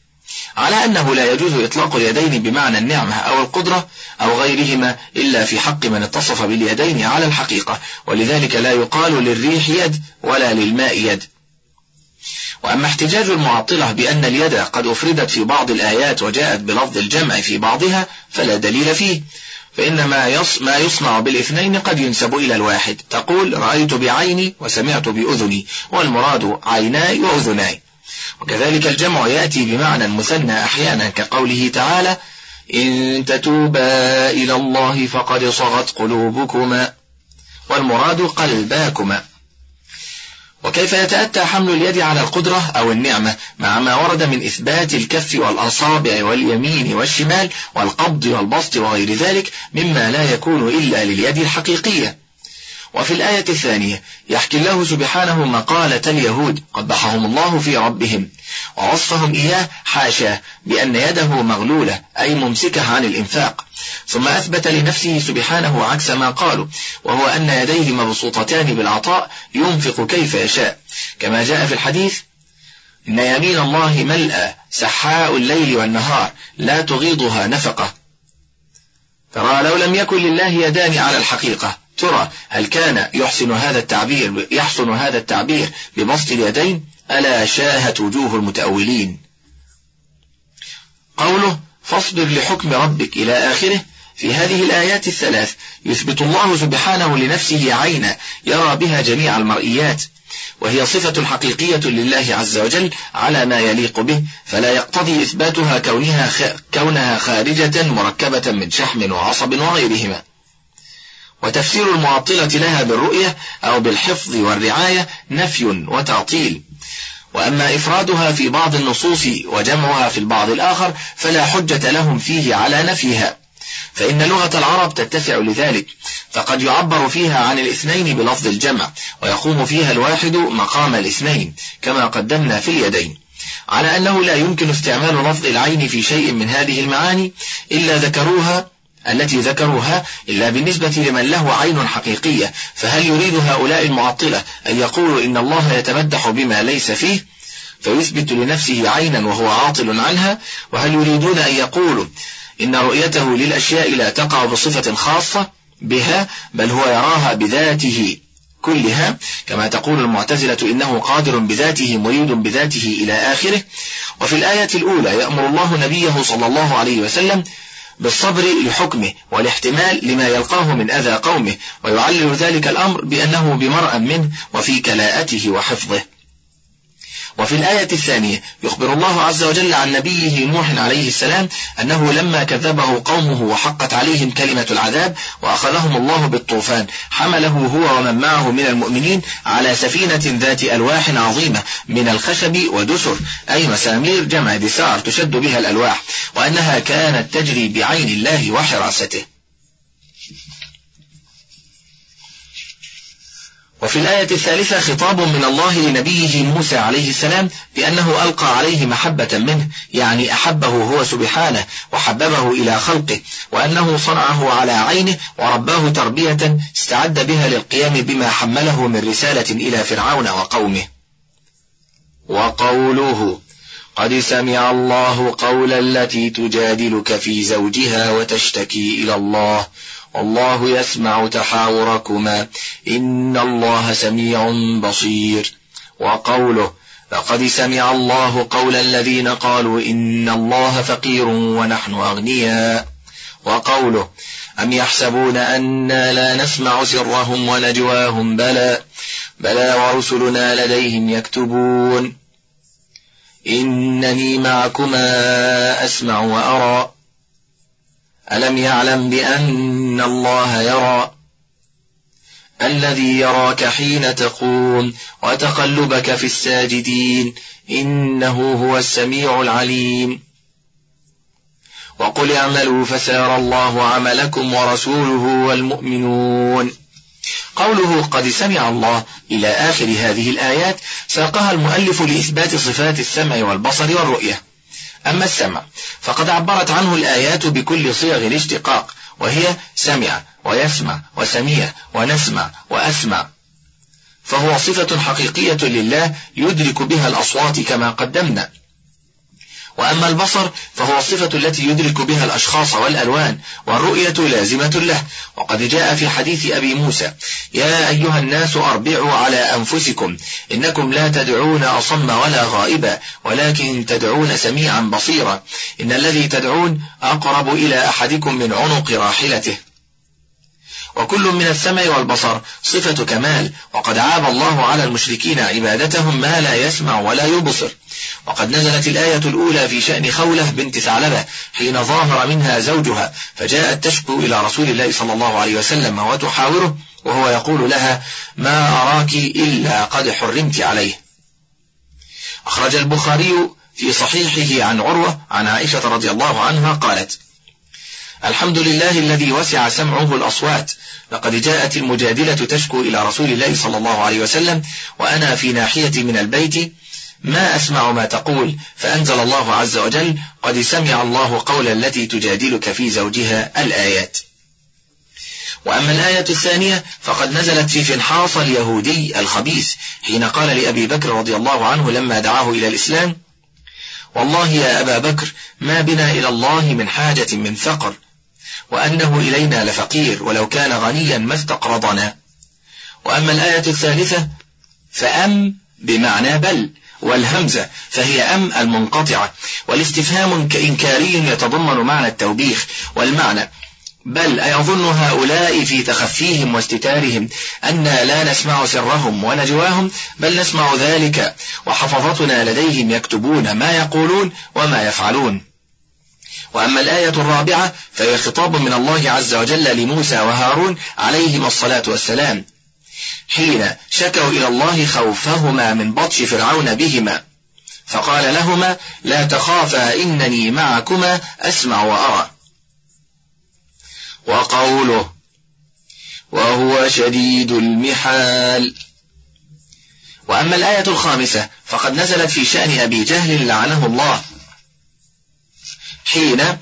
على أنه لا يجوز إطلاق اليدين بمعنى النعمة أو القدرة أو غيرهما إلا في حق من اتصف باليدين على الحقيقة ولذلك لا يقال للريح يد ولا للماء يد. وأما احتجاج المعطلة بأن اليد قد أفردت في بعض الآيات وجاءت بلفظ الجمع في بعضها فلا دليل فيه فإن ما, ما يصنع بالإثنين قد ينسب إلى الواحد. تقول رأيت بعيني وسمعت بأذني والمراد عيناي وأذناي. وكذلك الجمع يأتي بمعنى مثنى أحيانا كقوله تعالى إن تتوبا إلى الله فقد صغت قلوبكما والمراد قلباكما. وكيف يتأتى حمل اليد على القدرة أو النعمة؟ مع ما ورد من إثبات الكف والأصابع واليمين والشمال والقبض والبسط وغير ذلك مما لا يكون إلا لليد الحقيقية. وفي الآية الثانية يحكي الله سبحانه مقالة اليهود قبحهم الله في ربهم ووصفهم إياه حاشاه بأن يده مغلولة أي ممسكة عن الإنفاق. ثم أثبت لنفسه سبحانه عكس ما قالوا وهو أن يديه مبسوطتان بالعطاء ينفق كيف يشاء. كما جاء في الحديث إن يمين الله ملأى سحاء الليل والنهار لا تغيضها نفقة. ترى لو لم يكن لله يدان على الحقيقة ترى هل كان يحسن هذا التعبير يحسن هذا التعبير ببسط اليدين؟ ألا شاهت وجوه المتأولين؟ قوله فاصبر لحكم ربك إلى آخره في هذه الآيات الثلاث يثبت الله سبحانه لنفسه عينا يرى بها جميع المرئيات وهي صفة حقيقية لله عز وجل على ما يليق به فلا يقتضي إثباتها كونها, كونها خارجة مركبة من شحم وعصب وغيرهما. وتفسير المعطلة لها بالرؤية أو بالحفظ والرعاية نفي وتعطيل. وأما إفرادها في بعض النصوص وجمعها في البعض الآخر فلا حجة لهم فيه على نفيها فإن لغة العرب تتسع لذلك فقد يعبر فيها عن الاثنين بلفظ الجمع ويقوم فيها الواحد مقام الاثنين كما قدمنا في اليدين. على أنه لا يمكن استعمال لفظ العين في شيء من هذه المعاني إلا ذكروها التي ذكروها إلا بالنسبة لمن له عين حقيقية فهل يريد هؤلاء المعطلة أن يقولوا إن الله يتمدح بما ليس فيه؟ فيثبت لنفسه عينا وهو عاطل عنها وهل يريدون أن يقولوا إن رؤيته للأشياء لا تقع بصفة خاصة بها بل هو يراها بذاته كلها؟ كما تقول المعتزلة إنه قادر بذاته مريد بذاته إلى آخره. وفي الآية الأولى يأمر الله نبيه صلى الله عليه وسلم بالصبر لحكمه والاحتمال لما يلقاه من أذى قومه ويعلل ذلك الأمر بأنه بمرأ منه وفي كلاءته وحفظه. وفي الآية الثانية يخبر الله عز وجل عن نبيه نوح عليه السلام أنه لما كذبه قومه وحقت عليهم كلمة العذاب وأخذهم الله بالطوفان حمله هو ومن معه من المؤمنين على سفينة ذات ألواح عظيمة من الخشب ودسر أي مسامير جمع دسار تشد بها الألواح وأنها كانت تجري بعين الله وحراسته. وفي الآية الثالثة خطاب من الله لنبيه موسى عليه السلام بأنه ألقى عليه محبة منه يعني أحبه هو سبحانه وحببه إلى خلقه وأنه صنعه على عينه ورباه تربية استعد بها للقيام بما حمله من رسالة إلى فرعون وقومه. وقوله قد سمع الله قول التي تجادلك في زوجها وتشتكي إلى الله. والله يسمع تحاوركما. إن الله سميع بصير. وقوله لقد سمع الله قول الذين قالوا إن الله فقير ونحن أغنياء. وقوله أم يحسبون أنا لا نسمع سرهم ونجواهم؟ بلى. بلى ورسلنا لديهم يكتبون. إنني معكما أسمع وأرى. ألم يعلم بأن الله يرى؟ الذي يراك حين تقوم وتقلبك في الساجدين إنه هو السميع العليم. وقل اعملوا فسار الله عملكم ورسوله والمؤمنون. قوله قد سمع الله إلى آخر هذه الآيات ساقها المؤلف لإثبات صفات السمع والبصر والرؤية. أما السمع فقد عبرت عنه الآيات بكل صيغ الاشتقاق وهي سمع ويسمع وسميع ونسمع وأسمع. فهو صفة حقيقية لله يدرك بها الأصوات كما قدمنا. وأما البصر فهو الصفة التي يدرك بها الأشخاص والألوان والرؤية لازمة له. وقد جاء في حديث أبي موسى يا أيها الناس أربعوا على أنفسكم إنكم لا تدعون أصم ولا غائبا ولكن تدعون سميعا بصيرا. إن الذي تدعون أقرب إلى أحدكم من عنق راحلته. وكل من السمع والبصر. صفة كمال. وقد عاب الله على المشركين عبادتهم ما لا يسمع ولا يبصر. وقد نزلت الآية الأولى في شأن خولة بنت ثعلبة حين ظاهر منها زوجها فجاءت تشكو إلى رسول الله صلى الله عليه وسلم وتحاوره وهو يقول لها ما أراك إلا قد حرمت عليه. أخرج البخاري في صحيحه عن عروة عن عائشة رضي الله عنها قالت الحمد لله الذي وسع سمعه الأصوات لقد جاءت المجادلة تشكو إلى رسول الله صلى الله عليه وسلم وأنا في ناحية من البيت ما أسمع ما تقول فأنزل الله عز وجل قد سمع الله قول التي تجادلك في زوجها الآيات. وأما الآية الثانية فقد نزلت في فنحاص اليهودي الخبيث حين قال لأبي بكر رضي الله عنه لما دعاه إلى الإسلام والله يا أبا بكر ما بنا إلى الله من حاجة من فقر. وأنه إلينا لفقير ولو كان غنيا ما استقرضنا. وأما الآية الثالثة فأم بمعنى بل والهمزة فهي أم المنقطعة. والاستفهام كإنكاري يتضمن معنى التوبيخ. والمعنى بل أيظن هؤلاء في تخفيهم واستتارهم أنا لا نسمع سرهم ونجواهم بل نسمع ذلك وحفظتنا لديهم يكتبون ما يقولون وما يفعلون. وأما الآية الرابعة فهي خطاب من الله عز وجل لموسى وهارون عليهما الصلاة والسلام. حين شكوا إلى الله خوفهما من بطش فرعون بهما. فقال لهما لا تخافا إنني معكما أسمع وأرى. وقوله وهو شديد المحال. وأما الآية الخامسة فقد نزلت في شأن أبي جهل لعنه الله. حين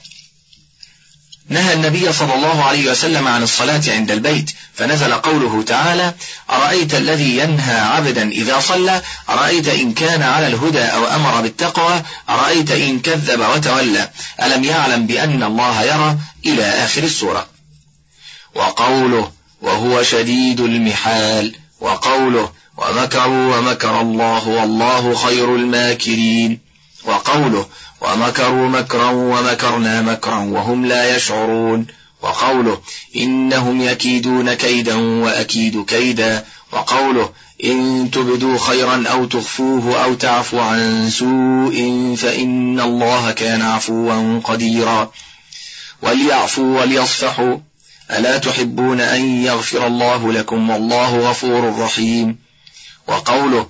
نهى النبي صلى الله عليه وسلم عن الصلاة عند البيت فنزل قوله تعالى أرأيت الذي ينهى عبدا إذا صلى؟ أرأيت إن كان على الهدى أو أمر بالتقوى؟ أرأيت إن كذب وتولى؟ ألم يعلم بأن الله يرى إلى آخر السورة. وقوله وهو شديد المحال. وقوله ومكروا ومكر الله والله خير الماكرين. وقوله ومكروا مكرا ومكرنا مكرا وهم لا يشعرون. وقوله إنهم يكيدون كيدا وأكيد كيدا. وقوله إن تبدوا خيرا أو تخفوه أو تعفو عن سوء فإن الله كان عفوا قديرا. وليعفوا وليصفحوا. ألا تحبون أن يغفر الله لكم والله غفور رحيم. وقوله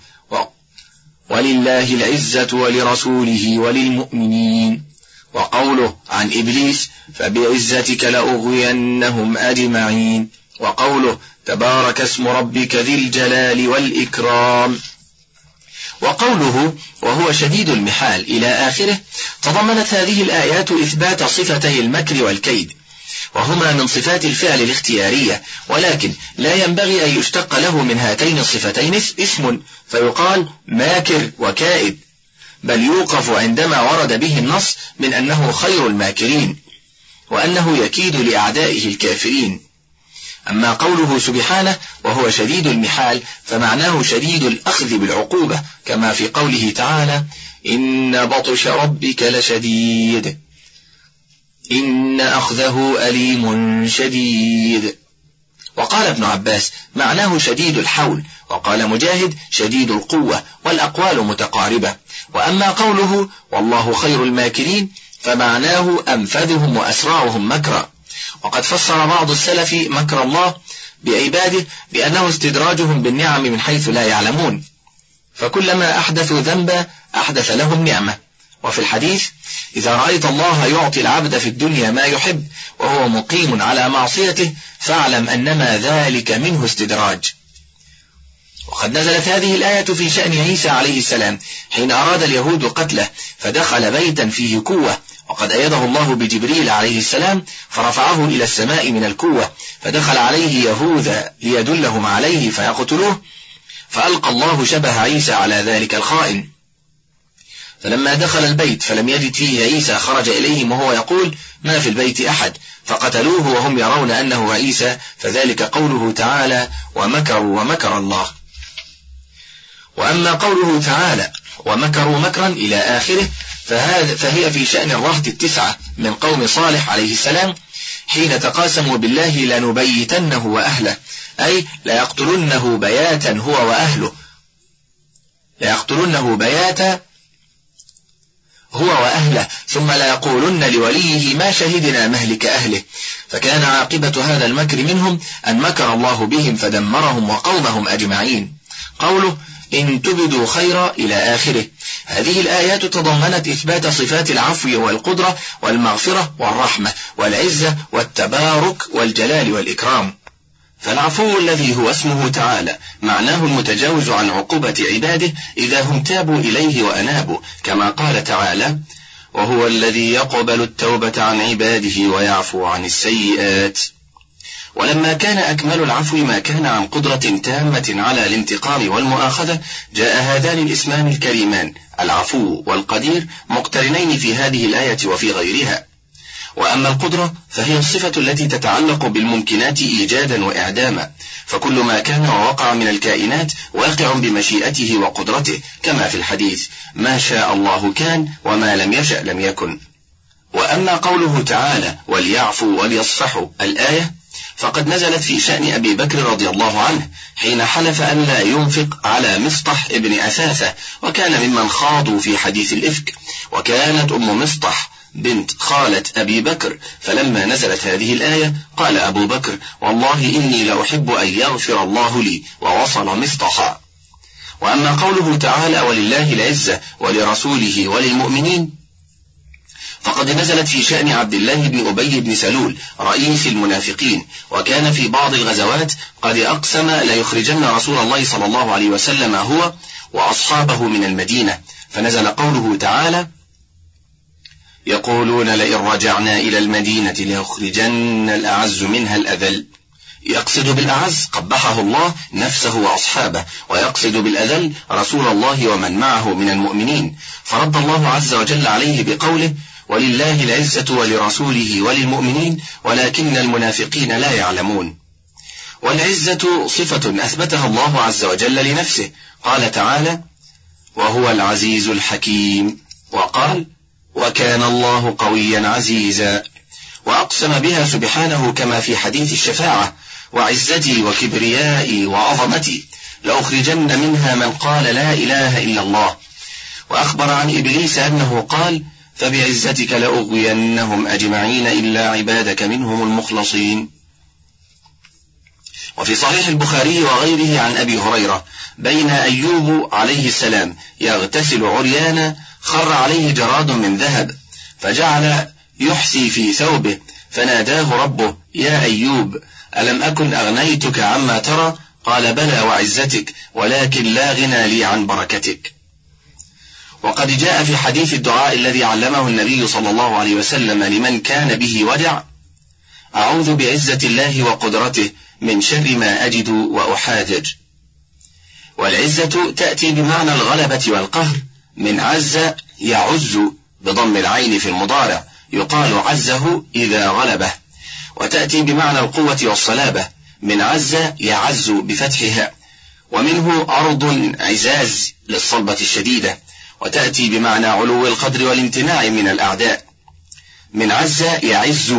ولله العزة ولرسوله وللمؤمنين. وقوله عن إبليس فبعزتك لأغوينهم أجمعين. وقوله تبارك اسم ربك ذي الجلال والإكرام. وقوله وهو شديد المحال إلى آخره تضمنت هذه الآيات إثبات صفتي المكر والكيد. وهما من صفات الفعل الاختيارية ولكن لا ينبغي أن يشتق له من هاتين الصفتين اسم فيقال ماكر وكائد بل يوقف عندما ورد به النص من أنه خير الماكرين وأنه يكيد لأعدائه الكافرين. أما قوله سبحانه وهو شديد المحال فمعناه شديد الأخذ بالعقوبة كما في قوله تعالى إن بطش ربك لشديد إن أخذه أليم شديد. وقال ابن عباس معناه شديد الحول. وقال مجاهد شديد القوة والأقوال متقاربة. وأما قوله والله خير الماكرين فمعناه أنفذهم وأسرعهم مكرا. وقد فسر بعض السلف مكر الله بعباده بأنه استدراجهم بالنعم من حيث لا يعلمون. فكلما أحدثوا ذنبا أحدث لهم نعمة. وفي الحديث إذا رأيت الله يعطي العبد في الدنيا ما يحب وهو مقيم على معصيته فاعلم أنما ذلك منه استدراج. وقد نزلت هذه الآية في شأن عيسى عليه السلام حين أراد اليهود قتله فدخل بيتا فيه قوة وقد أيده الله بجبريل عليه السلام فرفعه إلى السماء من الكوة فدخل عليه يهوذا ليدلهم عليه فيقتلوه فألقى الله شبه عيسى على ذلك الخائن. فلما دخل البيت فلم يجد فيه عيسى خرج إليهم وهو يقول ما في البيت أحد فقتلوه وهم يرون أنه عيسى فذلك قوله تعالى ومكروا ومكر الله. وأما قوله تعالى ومكروا مكرا إلى آخره فهذا فهي في شأن الرهط التسعة من قوم صالح عليه السلام حين تقاسموا بالله لنبيتنه وأهله أي ليقتلنه بياتا هو وأهله. ليقتلنه بياتا هو وأهله ثم لا يقولن لوليه ما شهدنا مهلك أهله. فكان عاقبة هذا المكر منهم أن مكر الله بهم فدمرهم وقومهم أجمعين. قوله إن تبدوا خيرا إلى آخره. هذه الآيات تضمنت إثبات صفات العفو والقدرة والمغفرة والرحمة والعزة والتبارك والجلال والإكرام. فالعفو الذي هو اسمه تعالى معناه المتجاوز عن عقوبة عباده إذا هم تابوا إليه وأنابوا كما قال تعالى وهو الذي يقبل التوبة عن عباده ويعفو عن السيئات. ولما كان أكمل العفو ما كان عن قدرة تامة على الانتقام والمؤاخذة جاء هذان الاسمان الكريمان العفو والقدير مقترنين في هذه الآية وفي غيرها. وأما القدرة فهي الصفة التي تتعلق بالممكنات إيجادا وإعداما فكل ما كان ووقع من الكائنات واقع بمشيئته وقدرته كما في الحديث ما شاء الله كان وما لم يشأ لم يكن. وأما قوله تعالى وليعفوا وليصفحوا الآية فقد نزلت في شأن أبي بكر رضي الله عنه حين حلف أن لا ينفق على مصطح ابن أثاثة وكان ممن خاضوا في حديث الإفك وكانت أم مصطح بنت خالة أبي بكر فلما نزلت هذه الآية قال أبو بكر والله إني لأحب أن يغفر الله لي ووصل مصطحا وأما قوله تعالى ولله العزة ولرسوله وللمؤمنين فقد نزلت في شأن عبد الله بن أبي بن سلول رئيس المنافقين وكان في بعض الغزوات قد أقسم ليخرجن رسول الله صلى الله عليه وسلم هو وأصحابه من المدينة. فنزل قوله تعالى يقولون لئن رجعنا إلى المدينة ليخرجن الأعز منها الأذل. يقصد بالأعز قبحه الله نفسه وأصحابه ويقصد بالأذل رسول الله ومن معه من المؤمنين. فرد الله عز وجل عليه بقوله ولله العزة ولرسوله وللمؤمنين ولكن المنافقين لا يعلمون والعزة صفة أثبتها الله عز وجل لنفسه. قال تعالى وهو العزيز الحكيم وقال وكان الله قويا عزيزا. وأقسم بها سبحانه كما في حديث الشفاعة وعزتي وكبريائي وعظمتي لأخرجن منها من قال لا إله إلا الله. وأخبر عن إبليس أنه قال فبعزتك لأغوينهم أجمعين إلا عبادك منهم المخلصين. وفي صحيح البخاري وغيره عن أبي هريرة بين أيوب عليه السلام يغتسل عريانا خر عليه جراد من ذهب فجعل يحسي في ثوبه فناداه ربه يا أيوب ألم أكن أغنيتك عما ترى؟ قال بلى وعزتك ولكن لا غنى لي عن بركتك. وقد جاء في حديث الدعاء الذي علمه النبي صلى الله عليه وسلم لمن كان به ودع أعوذ بعزة الله وقدرته من شر ما أجد وأحاجج. والعزة تأتي بمعنى الغلبة والقهر من عز يعز بضم العين في المضارع. يقال عزه إذا غلبه. وتأتي بمعنى القوة والصلابة. من عز يعز بفتحها. ومنه أرض عزاز للصلبة الشديدة. وتأتي بمعنى علو القدر والامتناع من الأعداء. من عز يعز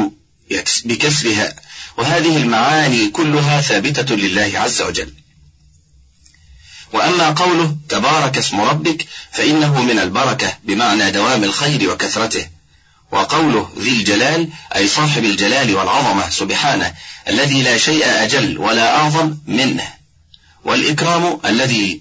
بكسرها. وهذه المعاني كلها ثابتة لله عز وجل. وأما قوله تبارك اسم ربك فإنه من البركة بمعنى دوام الخير وكثرته. وقوله ذي الجلال أي صاحب الجلال والعظمة سبحانه الذي لا شيء أجل ولا أعظم منه. والإكرام الذي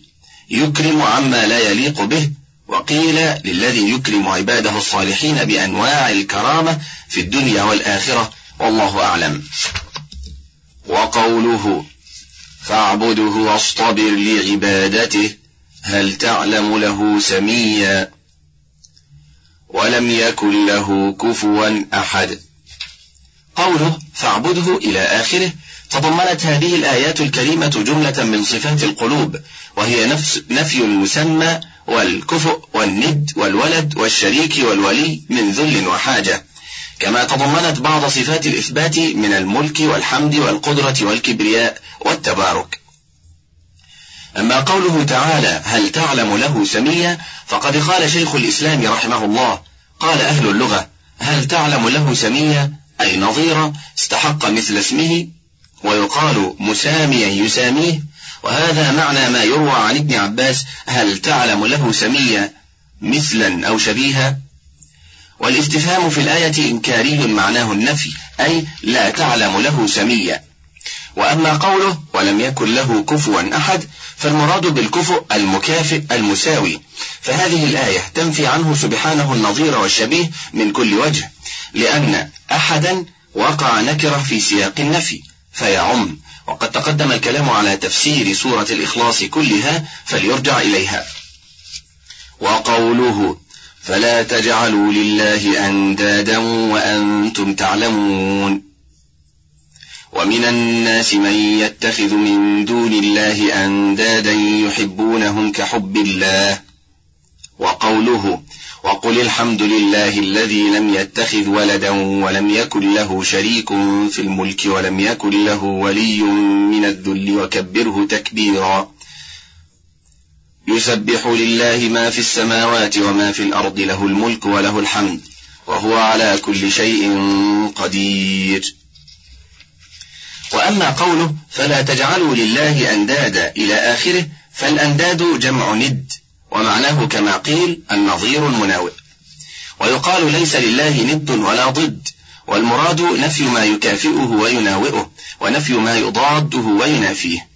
يكرم عما لا يليق به وقيل للذي يكرم عباده الصالحين بأنواع الكرامة في الدنيا والآخرة والله أعلم. وقوله فاعبده واصطبر لعبادته هل تعلم له سميا؟ ولم يكن له كفوا أحد. قوله فاعبده إلى آخره تضمنت هذه الآيات الكريمة جملة من صفات القلوب وهي نفس نفي المسمى والكفؤ والند والولد والشريك والولي من ذل وحاجة. كما تضمنت بعض صفات الإثبات من الملك والحمد والقدرة والكبرياء والتبارك. أما قوله تعالى هل تعلم له سميا فقد قال شيخ الإسلام رحمه الله قال أهل اللغة هل تعلم له سميا أي نظيرا استحق مثل اسمه ويقال مساميا يساميه وهذا معنى ما يروى عن ابن عباس هل تعلم له سميا مثلا أو شبيها. والاستفهام في الآية إنكاري معناه النفي أي لا تعلم له سميا. وأما قوله ولم يكن له كفوا أحد فالمراد بالكفؤ المكافئ المساوي. فهذه الآية تنفي عنه سبحانه النظير والشبيه من كل وجه لأن أحدا وقع نكرة في سياق النفي فيعم وقد تقدم الكلام على تفسير سورة الإخلاص كلها فليرجع إليها. وقوله فلا تجعلوا لله أندادا وأنتم تعلمون. ومن الناس من يتخذ من دون الله أندادا يحبونهم كحب الله. وقوله وقل الحمد لله الذي لم يتخذ ولدا ولم يكن له شريك في الملك ولم يكن له ولي من الذل وكبره تكبيرا. يسبح لله ما في السماوات وما في الأرض له الملك وله الحمد وهو على كل شيء قدير. وأما قوله فلا تجعلوا لله أندادا إلى آخره فالأنداد جمع ند ومعناه كما قيل النظير المناوئ. ويقال ليس لله ند ولا ضد والمراد نفي ما يكافئه ويناوئه ونفي ما يضاده وينافيه.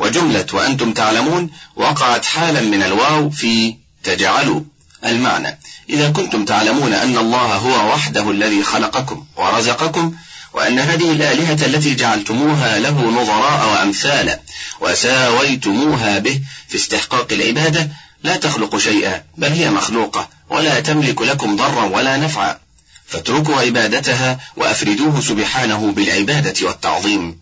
وجملة وأنتم تعلمون وقعت حالا من الواو في تجعلوا المعنى. إذا كنتم تعلمون أن الله هو وحده الذي خلقكم ورزقكم وأن هذه الآلهة التي جعلتموها له نظراء وأمثالا وساويتموها به في استحقاق العبادة لا تخلق شيئا بل هي مخلوقة ولا تملك لكم ضرا ولا نفعا. فاتركوا عبادتها وأفردوه سبحانه بالعبادة والتعظيم.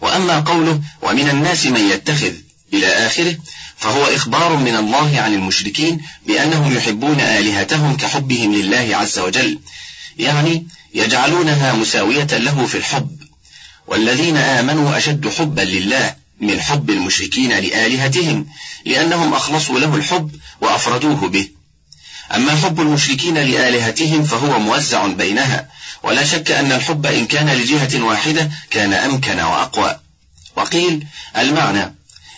وأما قوله ومن الناس من يتخذ إلى آخره فهو إخبار من الله عن المشركين بأنهم يحبون آلهتهم كحبهم لله عز وجل. يعني يجعلونها مساوية له في الحب. والذين آمنوا أشد حبا لله من حب المشركين لآلهتهم لأنهم أخلصوا له الحب وأفردوه به. أما حب المشركين لآلهتهم فهو موزع بينها ولا شك أن الحب إن كان لجهة واحدة كان أمكن وأقوى. وقيل المعنى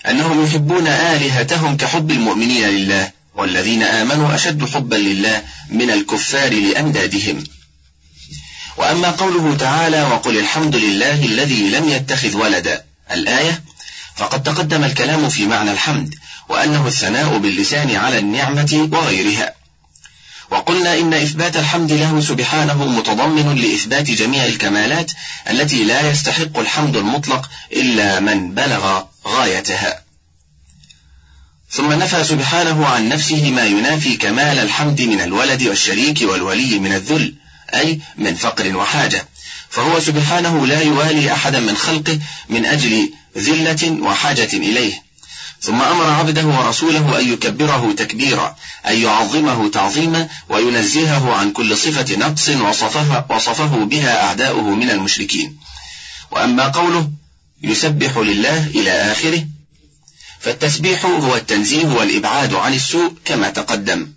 أنهم يحبون آلهتهم كحب المؤمنين لله والذين آمنوا أشد حبا لله من الكفار لأندادهم. وأما قوله تعالى وقل الحمد لله الذي لم يتخذ ولدا الآية فقد تقدم الكلام في معنى الحمد وأنه الثناء باللسان على النعمة وغيرها وقلنا إن إثبات الحمد له سبحانه متضمن لإثبات جميع الكمالات التي لا يستحق الحمد المطلق إلا من بلغ غايتها. ثم نفى سبحانه عن نفسه ما ينافي كمال الحمد من الولد والشريك والولي من الذل أي من فقر وحاجة. فهو سبحانه لا يوالي أحدا من خلقه من أجل ذلة وحاجة إليه. ثم أمر عبده ورسوله أن يكبره تكبيرا أن يعظمه تعظيما وينزهه عن كل صفة نقص وصفها وصفه بها أعداؤه من المشركين. وأما قوله يسبح لله إلى آخره فالتسبيح هو التنزيه والإبعاد عن السوء كما تقدم.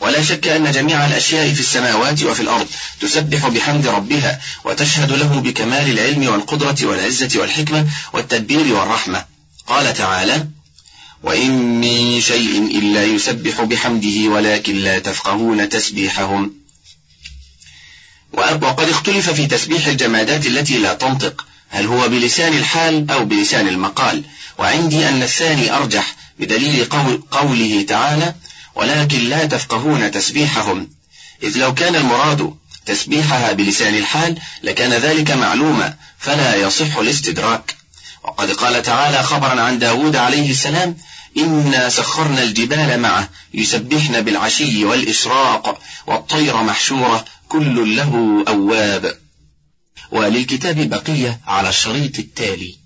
ولا شك أن جميع الأشياء في السماوات وفي الأرض تسبح بحمد ربها وتشهد له بكمال العلم والقدرة والعزة والحكمة والتدبير والرحمة. قال تعالى وإن من شيء إلا يسبح بحمده ولكن لا تفقهون تسبيحهم. وقد اختلف في تسبيح الجمادات التي لا تنطق هل هو بلسان الحال أو بلسان المقال. وعندي أن الثاني أرجح بدليل قول قوله تعالى ولكن لا تفقهون تسبيحهم. إذ لو كان المراد تسبيحها بلسان الحال لكان ذلك معلوما فلا يصح الاستدراك. وقد قال تعالى خبرا عن داود عليه السلام إنا سخرنا الجبال معه يسبحن بالعشي والإشراق والطير محشورة كل له أواب. وللكتاب بقية على الشريط التالي.